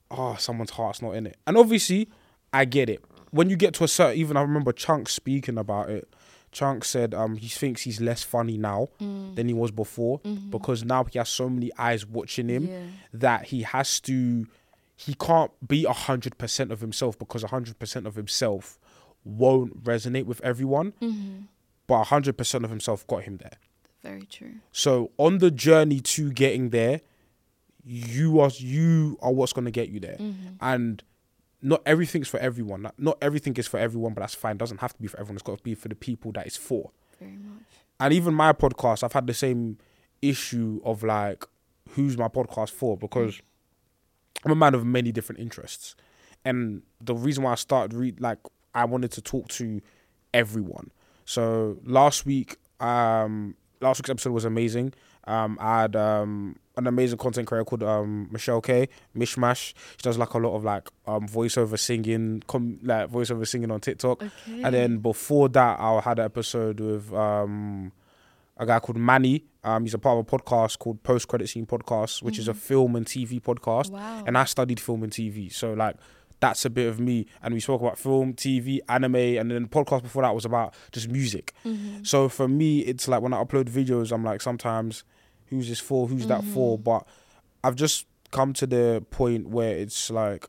oh, someone's heart's not in it. And obviously, I get it. When you get to a certain, even I remember Chunkz speaking about it. Chunkz said um he thinks he's less funny now Mm. than he was before Mm-hmm. because now he has so many eyes watching him Yeah. that he has to he can't be a hundred percent of himself because a hundred percent of himself won't resonate with everyone. Mm-hmm. But a hundred percent of himself got him there. very true So on the journey to getting there, you are you are what's gonna get you there. Mm-hmm. And not everything's for everyone. Not- everything is for everyone, but that's fine. It doesn't have to be for everyone. It's got to be for the people that it's for. very much And even my podcast, I've had the same issue of like, who's my podcast for? Because I'm a man of many different interests, and the reason why I started read like I wanted to talk to everyone. So last week, um, last week's episode was amazing. Um, I had um an amazing content creator called um Michelle K Mishmash. She does like a lot of like um voiceover singing, com- like voiceover singing on TikTok. okay And then before that, I had an episode with um, a guy called Manny. Um, he's a part of a podcast called Post Credit Scene Podcast, which is a film and TV podcast. wow And I studied film and TV, so like that's a bit of me. And we spoke about film, TV, anime, and then the podcast before that was about just music. Mm-hmm. So for me, it's like when I upload videos, I'm like sometimes, who's this for? Who's that for? Mm-hmm. But I've just come to the point where it's like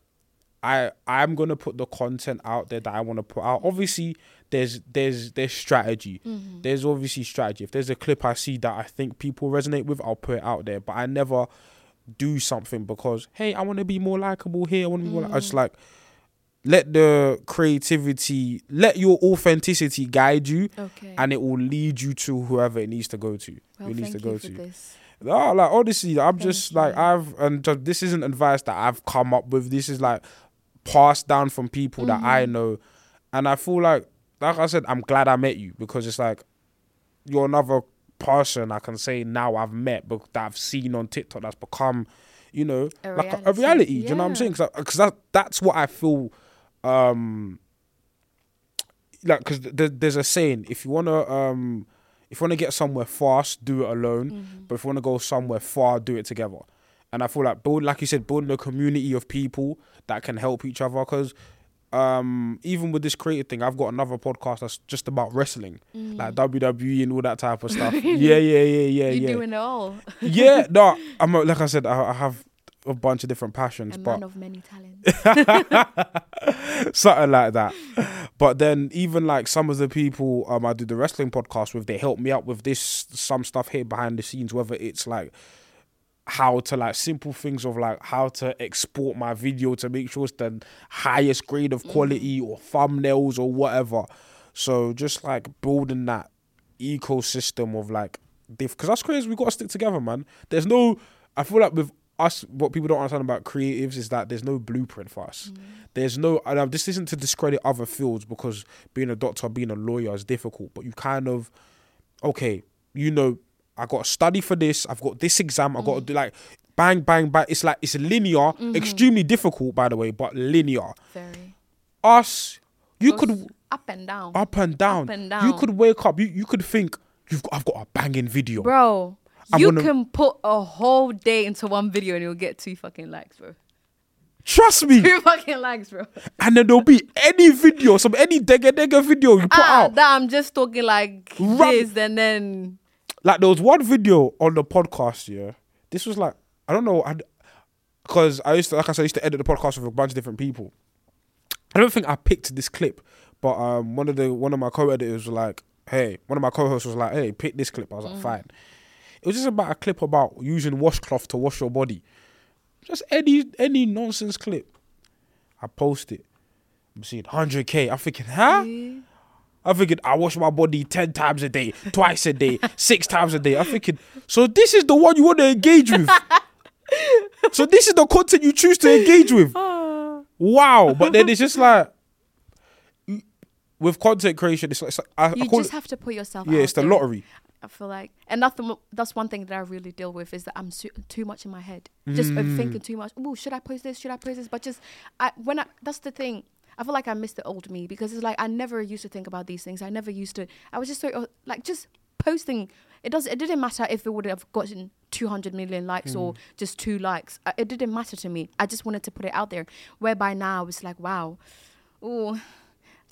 I I'm gonna put the content out there that I want to put out. Obviously, there's there's there's strategy. Mm-hmm. There's obviously strategy. If there's a clip I see that I think people resonate with, I'll put it out there. But I never do something because hey, I want to be more likable here. I want to be more. Like, I Mm. just like let the creativity, let your authenticity guide you, Okay. and it will lead you to whoever it needs to go to. well, it needs thank to go you for to. this. No, like honestly, I'm just Thank like. I've and just, this isn't advice that I've come up with. This is like passed down from people that I Mm-hmm. know, and I feel like, like I said, I'm glad I met you because it's like you're another person I can say now I've met, but that I've seen on TikTok that's become, you know, A like a, a reality, reality. Do you know what I'm saying? Because that that's what I feel. um like because th- there's a saying if you want to um if you want to get somewhere fast do it alone Mm-hmm. but if you want to go somewhere far do it together and i feel like build like you said building a community of people that can help each other because um even with this creative thing i've got another podcast that's just about wrestling like wwe and all that type of stuff yeah yeah yeah yeah You're yeah doing it all. yeah no i'm like i said I, I have a bunch of different passions A but man of many talents. something like that. But then even like some of the people um I do the wrestling podcast with, they help me out with this some stuff here behind the scenes, whether it's like how to like simple things of like how to export my video to make sure it's the highest grade of quality or thumbnails or whatever. So just like building that ecosystem of like because us creators we gotta stick together, man. There's no I feel like with us what people don't understand about creatives is that there's no blueprint for us. There's no and uh, this isn't to discredit other fields because being a doctor, being a lawyer is difficult, but you kind of okay, you know, I got to study for this. I've got this exam. I got to do like bang, bang, bang. It's like it's linear, extremely difficult, by the way, but linear. Very. Us, you Goes could up and down. up and down. Up and down. You could wake up. You you could think you've got, I've got a banging video. Bro, I'm you gonna- can put a whole day into one video and you'll get two fucking likes, bro. Trust me. Two fucking likes, bro. and then there'll be any video, some any dega dega video you put Ah, out. that I'm just talking like Rub- this and then like there was one video on the podcast. Yeah, this was like I don't know, because I used to like I said, I used to edit the podcast with a bunch of different people. I don't think I picked this clip, but um, one of the one of my co-editors was like, "Hey," one of my co-hosts was like, "Hey, pick this clip." I was like, "Fine." It was just about a clip about using washcloth to wash your body, just any any nonsense clip. I post it. I'm seeing 100k. I'm thinking, huh? I'm thinking I wash my body ten times a day, twice a day, six times a day. I'm thinking, so this is the one you want to engage with. so this is the content you choose to engage with. Ah. Wow! But then it's just like with content creation, it's like, it's like I, I you call just it, have to put yourself yeah, it's the there. lottery. I feel like, and that's the, that's one thing that I really deal with is that I'm too much in my head, just overthinking mm. too much. Oh, should I post this? Should I post this? But just I when I that's the thing. I feel like I miss the old me because it's like I never used to think about these things. I never used to. I was just so uh, like just posting. It does. It didn't matter if it would have gotten 200 million likes or just two likes. Uh, It didn't matter to me. I just wanted to put it out there. Whereby now it's like, wow, oh,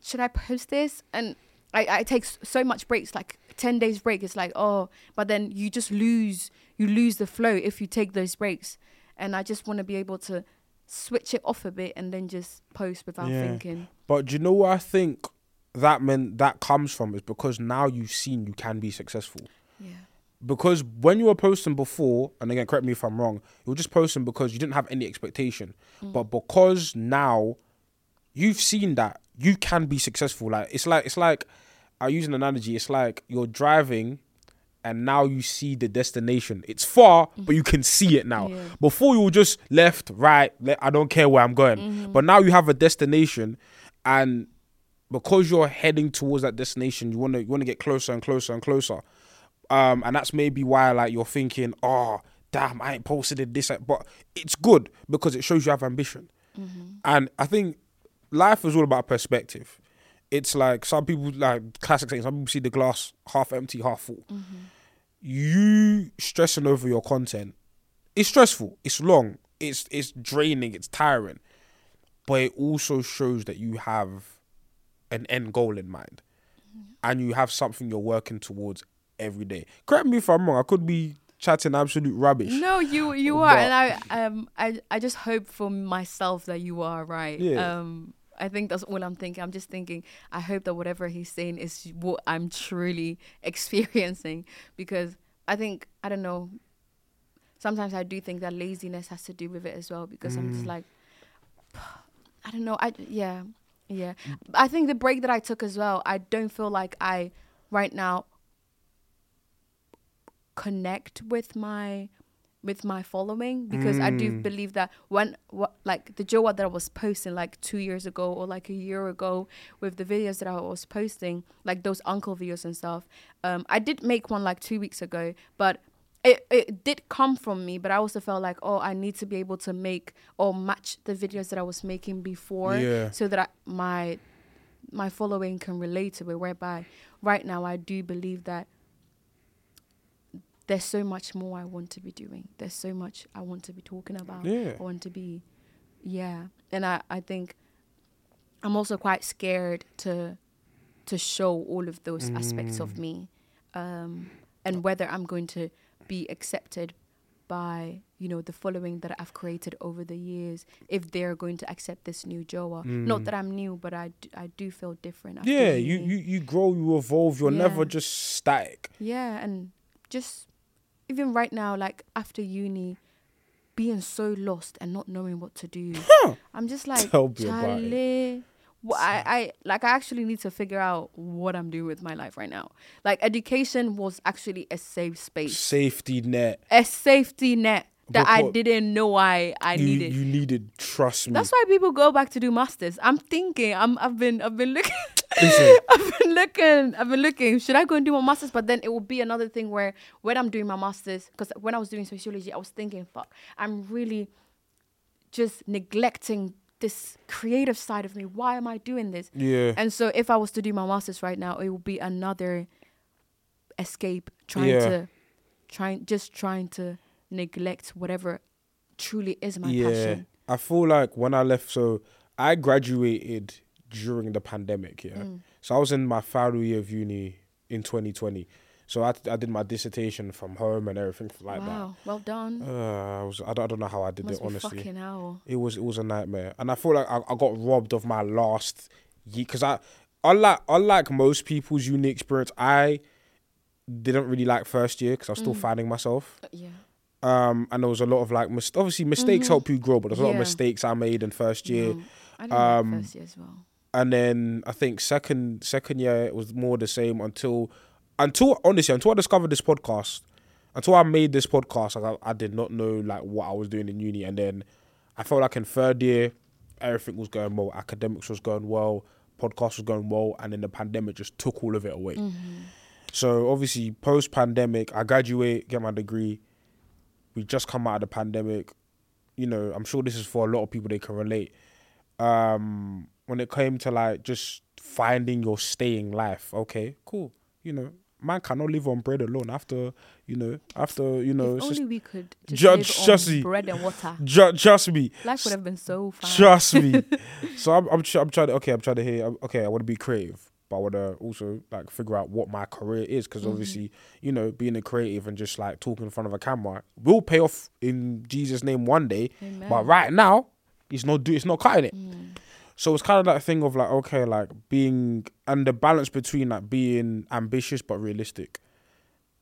should I post this? And I, I take so much breaks, like 10 days break. It's like, oh, but then you just lose, you lose the flow if you take those breaks. And I just want to be able to switch it off a bit and then just post without Yeah. thinking. But do you know what I think that meant that comes from is because now you've seen you can be successful. Yeah. because when you were posting before, and again, correct me if I'm wrong, you were just posting because you didn't have any expectation. Mm. But because now you've seen that you can be successful, like it's like it's like I use an analogy. It's like you're driving, and now you see the destination. It's far, but you can see it now. Yeah. Before you were just left, right. le- I don't care where I'm going. Mm-hmm. But now you have a destination, and because you're heading towards that destination, you want to you want to get closer and closer and closer. Um, and that's maybe why like you're thinking, oh damn, I ain't posted this, but it's good because it shows you have ambition. Mm-hmm. And I think life is all about perspective. It's like some people like classic saying, some people see the glass half empty, half full. You stressing over your content, it's stressful, it's long, it's it's draining, it's tiring. but it also shows that you have an end goal in mind, and you have something you're working towards every day. Correct me if I'm wrong. I could be chatting absolute rubbish. No, you you are, and I um I I just hope for myself that you are right. Yeah. Um, I think that's all I'm thinking. I'm just thinking. I hope that whatever he's saying is what I'm truly experiencing, because I think I don't know. Sometimes I do think that laziness has to do with it as well, because I'm just Mm. like, I don't know. I yeah yeah. I think the break that I took as well. I don't feel like I right now connect with my with my following because I do Mm. believe that when what like the Joa that I was posting like two years ago or like a year ago with the videos that I was posting like those uncle videos and stuff um I did make one like two weeks ago but it, it did come from me but I also felt like oh I need to be able to make or match the videos that I was making before Yeah. so that I, my my following can relate to it whereby right now I do believe that there's so much more I want to be doing. There's so much I want to be talking about. Yeah. I want to be yeah. And I, I think I'm also quite scared to to show all of those aspects of me. Um and whether I'm going to be accepted by, you know, the following that I've created over the years, if they're going to accept this new Joa. Not that I'm new, but I, d- I do feel different. after Yeah, you, you you grow, you evolve. You're never just static. Yeah, and just even right now, like after uni, being so lost and not knowing what to do, I'm just like, Tell me about it. Charlie. Well, I, I like I actually need to figure out what I'm doing with my life right now. Like education was actually a safe space, Safety net. a safety net that I didn't know I I you, needed. you needed. Trust me. That's why people go back to do masters. I'm thinking. I'm. I've been. I've been looking. Listen. I've been looking. I've been looking. Should I go and do my masters? But then it will be another thing where when I'm doing my masters, because when I was doing sociology, I was thinking, fuck, I'm really just neglecting this creative side of me. Why am I doing this? Yeah. And so if I was to do my masters right now, it would be another escape trying Yeah. to trying just trying to neglect whatever truly is my yeah. passion. I feel like when I left, so I graduated during the pandemic. Yeah. Mm. So I was in my final year of uni in 2020. So I, I did my dissertation from home and everything like that. wow, well done. Uh, I was I don't, I don't know how I did Must it honestly. It was it was a nightmare, and I feel like I, I got robbed of my last year because I unlike unlike most people's uni experience, I didn't really like first year because I was Mm. still finding myself. Uh, Yeah. Um, and there was a lot of like mis- obviously mistakes help you grow, but there's a lot of Mm-hmm. Mistakes I made in first year. No, I didn't um, first year as well. and then I think second second year it was more the same until until honestly until I discovered this podcast until I made this podcast like, I, I did not know like what I was doing in uni. And then I felt like in third year everything was going well. Academics was going well. Podcast was going well. And then the pandemic just took all of it away. So obviously post pandemic I graduate get my degree we just come out of the pandemic you know I'm sure this is for a lot of people they can relate um when it came to like just finding your staying life okay cool you know man cannot live on bread alone after you know after you know if only just we could just Ju- live just see. bread and water. ju- just me Life would have been so fun. trust me so i'm I'm, tr- I'm trying to okay i'm trying to hear okay i want to be creative but i want to also like figure out what my career is because Mm-hmm. obviously you know being a creative and just like talking in front of a camera will pay off in jesus name one day Amen. but right now it's not do it's not cutting it Mm. so it's kind of that thing of like okay like being and the balance between like being ambitious but realistic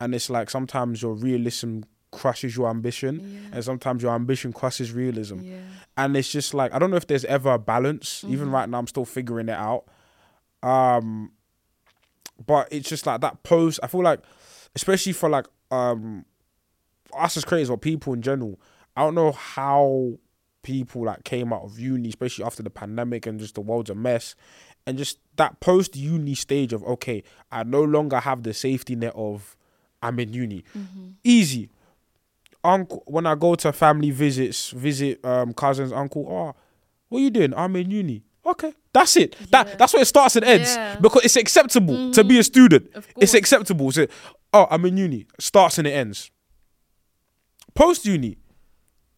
and it's like sometimes your realism crushes your ambition Yeah. and sometimes your ambition crushes realism Yeah. and it's just like I don't know if there's ever a balance. Mm-hmm. Even right now, I'm still figuring it out. Um, but it's just like that post. I feel like, especially for like um us as creators or people in general, I don't know how people like came out of uni, especially after the pandemic and just the world's a mess, and just that post uni stage of okay, I no longer have the safety net of I'm in uni. Easy uncle when I go to family visits, visit um cousins, uncle, oh, what are you doing? I'm in uni. Okay, that's it. That that's where it starts and ends Yeah. because it's acceptable to be a mm-hmm. student. Of It's acceptable. So, oh, I'm in uni. Starts and it ends. Post uni,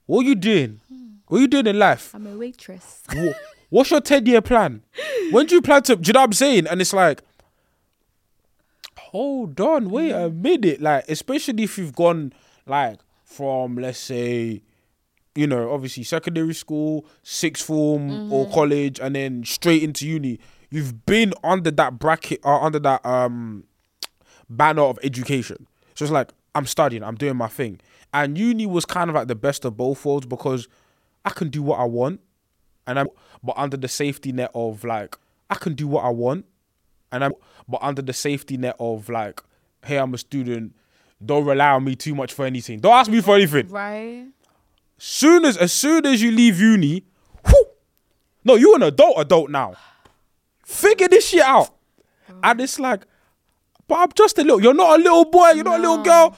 what are you doing? Hmm. What are you doing in life? I'm a waitress. What, What's your 10 year plan? When do you plan to, do you know what I'm saying? And it's like, hold on, wait a mm-hmm. minute. Like, especially if you've gone, like, from, let's say, you know, obviously secondary school, sixth form or college, and then straight into uni. You've been under that bracket or under that um banner of education. So it's like I'm studying, I'm doing my thing. And uni was kind of like the best of both worlds because I can do what I want, and I'm but under the safety net of like I can do what I want, and I'm but under the safety net of like, hey, I'm a student. Don't rely on me too much for anything. Don't ask me for anything Right. Soon as as soon as you leave uni, no, you an adult adult now. Figure this shit out. And it's like, but I'm just a little. You're not a little boy. You're not a little No. girl.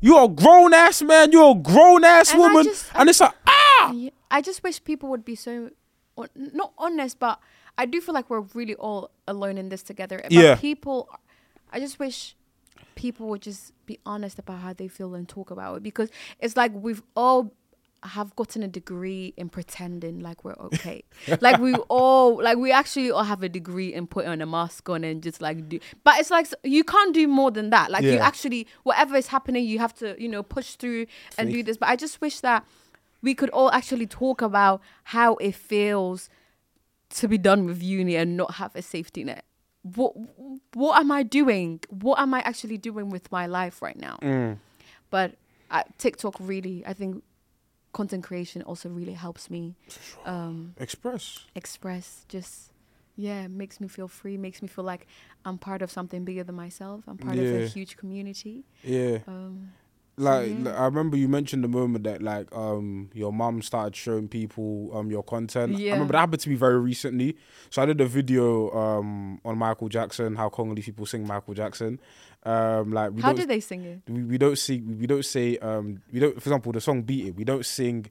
You're a grown ass man. You're a grown ass And I woman. just- and it's like, ah, Yeah, I just wish people would be so, hon- not honest, but I do feel like we're really all alone in this together. But Yeah. people, I just wish people would just be honest about how they feel and talk about it because it's like we've all have gotten a degree in pretending like we're okay. like we all like we actually all have a degree in putting on a mask on and just like do but it's like you can't do more than that. Like you actually whatever is happening you have to, you know, push through and do this. But I just wish that we could all actually talk about how it feels to be done with uni and not have a safety net. What what am I doing? What am I actually doing with my life right now? Mm. But uh, TikTok really, I think, content creation also really helps me um, express. express. Just yeah, makes me feel free. Makes me feel like I'm part of something bigger than myself. I'm part of a huge community. Yeah. Um, like like, I remember you mentioned the moment that like um your mom started showing people um your content. Yeah. I remember that happened to me very recently. So I did a video um on Michael Jackson, how Congolese people sing Michael Jackson. Um like we how don't they sing it? we, we don't sing we don't say um we don't for example the song Beat It, we don't sing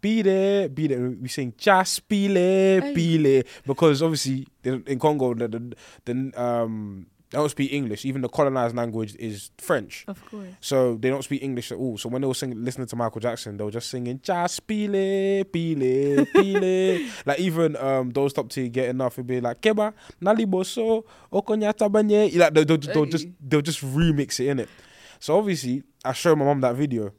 Beat it, beat it. We sing just beat it, beat it, because obviously in in Congo the the, the um they don't speak English. Even the colonized language is French. Of course. So they don't speak English at all. So when they were singing, listening to Michael Jackson, they were just singing "Just pile, pile, pile." like even um, don't stop till you get enough. It'd be like "Keba, nali boso, okonyata banye." Like they'll, they'll, they'll just they'll just remix it in it. So obviously, I showed my mom that video,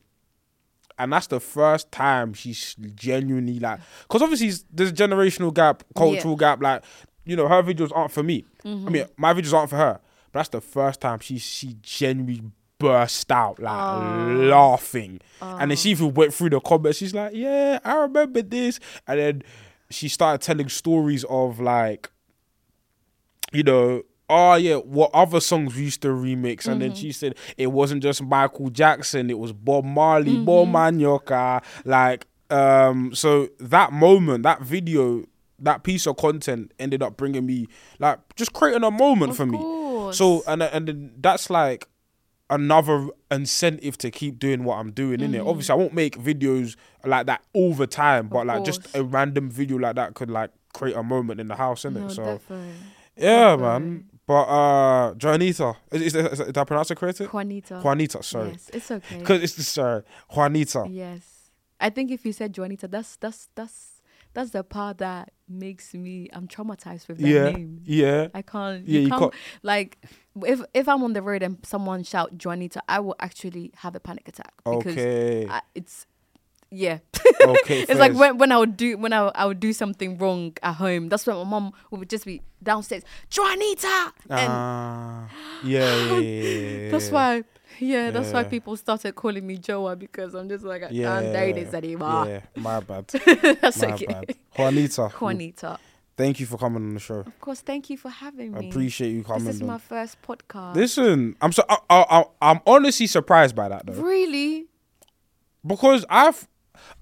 and that's the first time she's genuinely like, because obviously there's a generational gap, cultural gap. Like you know, her videos aren't for me. I mean, my videos aren't for her. But that's the first time she she genuinely burst out like ah. laughing, and then ah. she even went through the comments. She's like, "Yeah, I remember this," and then she started telling stories of like, you know. Oh yeah, what other songs we used to remix, and then mm-hmm. she said it wasn't just Michael Jackson, it was Bob Marley, Bob mm-hmm. Manioka, like um. So that moment, that video, that piece of content ended up bringing me like just creating a moment Of for me. course. So and and then that's like another incentive to keep doing what I'm doing in it. Obviously, I won't make videos like that all the time, but Of like just a random video like that could like create a moment in the house, innit? No, so definitely. yeah, definitely. man. But uh, Juanita, is, is, is, did I pronounce it correctly? Juanita. Juanita, sorry, Yes, it's okay. because it's the sorry, Juanita. Yes. I think if you said Juanita, that's that's that's that's the part that makes me I'm traumatized with that Yeah, name. yeah. I can't Yeah, you you can't, can't- like if if I'm on the road and someone shout Juanita, I will actually have a panic attack because Okay, I, it's yeah. okay. it's like when, when I would do when I, I would do something wrong at home. That's when my mom would just be downstairs, Juanita, and Ah, yeah, yeah, yeah, yeah, that's why yeah, that's why people started calling me Joa because I'm just like I Yeah, can't do this anymore. Yeah, my bad. that's my okay. bad. Juanita, Juanita. thank you for coming on the show. Of course, thank you for having me. I appreciate you coming. This is on. my first podcast. Listen, I'm so I, I, I'm honestly surprised by that though, really? because I've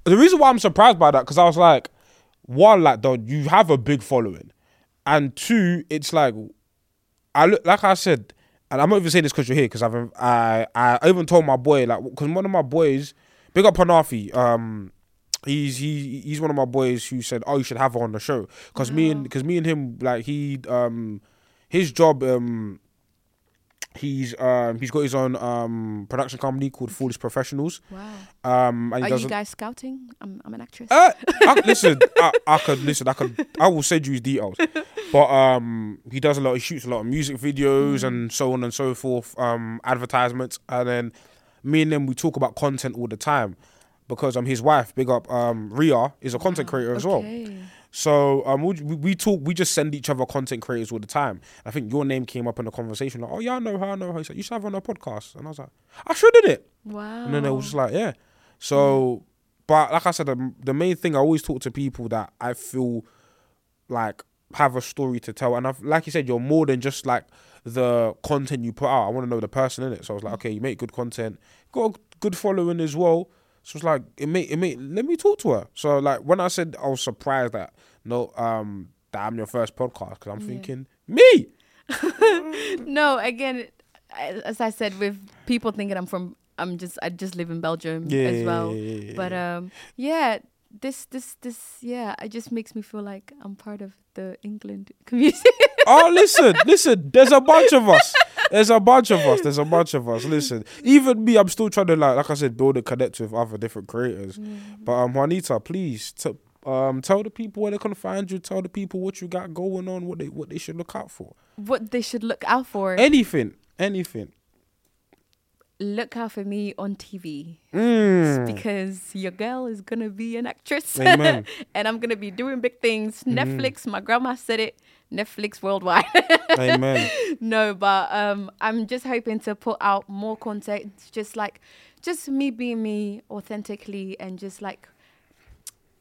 the reason why I'm surprised by that because I was like, one, like though you have a big following, and two, it's like, I look like I said, and I'm not even saying this because you're here because I've I I even told my boy like because one of my boys, big up Panafi, um. He's he he's one of my boys who said, "Oh, you should have her on the show." Because me and because me and him like he um his job um He's um he's got his own um production company called Foolish Professionals. Wow. Um, and he Are you guys scouting? I'm, I'm an actress. Uh, I, listen, I, I could listen. I could. I will send you his details. But um, he does a lot. He shoots a lot of music videos and so on and so forth. Um, advertisements, and then me and him we talk about content all the time because um his wife, big up um Ria, is a content creator as well. So um, we, we talk. We just send each other content creators all the time. I think your name came up in the conversation. Like, oh yeah, I know her. I know her. He said you should have on a podcast, and I was like, I should did it. Wow. And then it was just like, yeah. So, but like I said, the, the main thing I always talk to people that I feel like have a story to tell. And I've, like you said, you're more than just like the content you put out. I want to know the person in it. So I was like, okay, you make good content, got a good following as well. So it's like it made it made let me talk to her. So like when I said I was surprised that no um that I'm your first podcast because I'm thinking me. no, again, as I said, with people thinking I'm from, I'm just, I just live in Belgium Yeah, as well. yeah, yeah, yeah, But um, yeah, this, this, this, yeah, it just makes me feel like I'm part of the England community. Oh, listen, listen. There's a bunch of us. There's a bunch of us. There's a bunch of us. Listen, even me, I'm still trying to like, like I said, build a connect with other different creators. But um, Juanita, please, t- um, tell the people where they can find you. Tell the people what you got going on. What they what they should look out for. what they should look out for. Anything, anything. look out for me on TV Mm. because your girl is gonna be an actress, and I'm gonna be doing big things. Mm-hmm. Netflix, my grandma said it. Netflix worldwide. Amen. no, but um, I'm just hoping to put out more content, just like, just me being me authentically, and just like,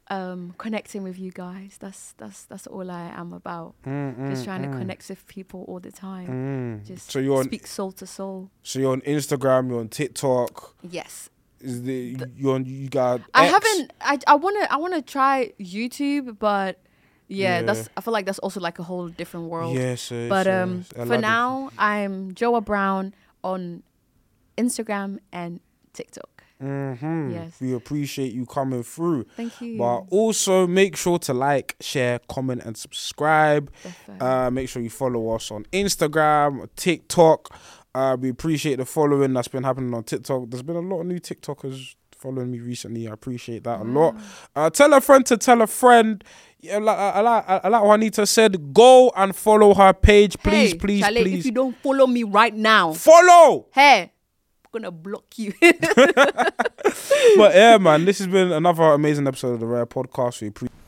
um, connecting with you guys. That's that's that's all I am about. just trying to connect with people all the time. Mm. Just So on, speak soul to soul. so you're on Instagram. You're on TikTok. Yes. Is the, you're on? You got? I X? haven't. I I wanna I wanna try YouTube, but yeah, Yeah. that's. I feel like that's also like a whole different world. Yes, yes, but um, yes. I for love it. now, I'm Joa Brown on Instagram and TikTok. Mhm. Yes. We appreciate you coming through. Thank you. But also make sure to like, share, comment, and subscribe. Uh, make sure you follow us on Instagram, TikTok. Uh, we appreciate the following that's been happening on TikTok. There's been a lot of new TikTokers following me recently. I appreciate that a lot. Uh, tell a friend to tell a friend. Yeah, like, I, like, I like Juanita said, go and follow her page, please, hey, please, please. If you don't follow me right now, follow. hey, I'm gonna block you. but yeah, man, this has been another amazing episode of the Rare Podcast. We appreciate.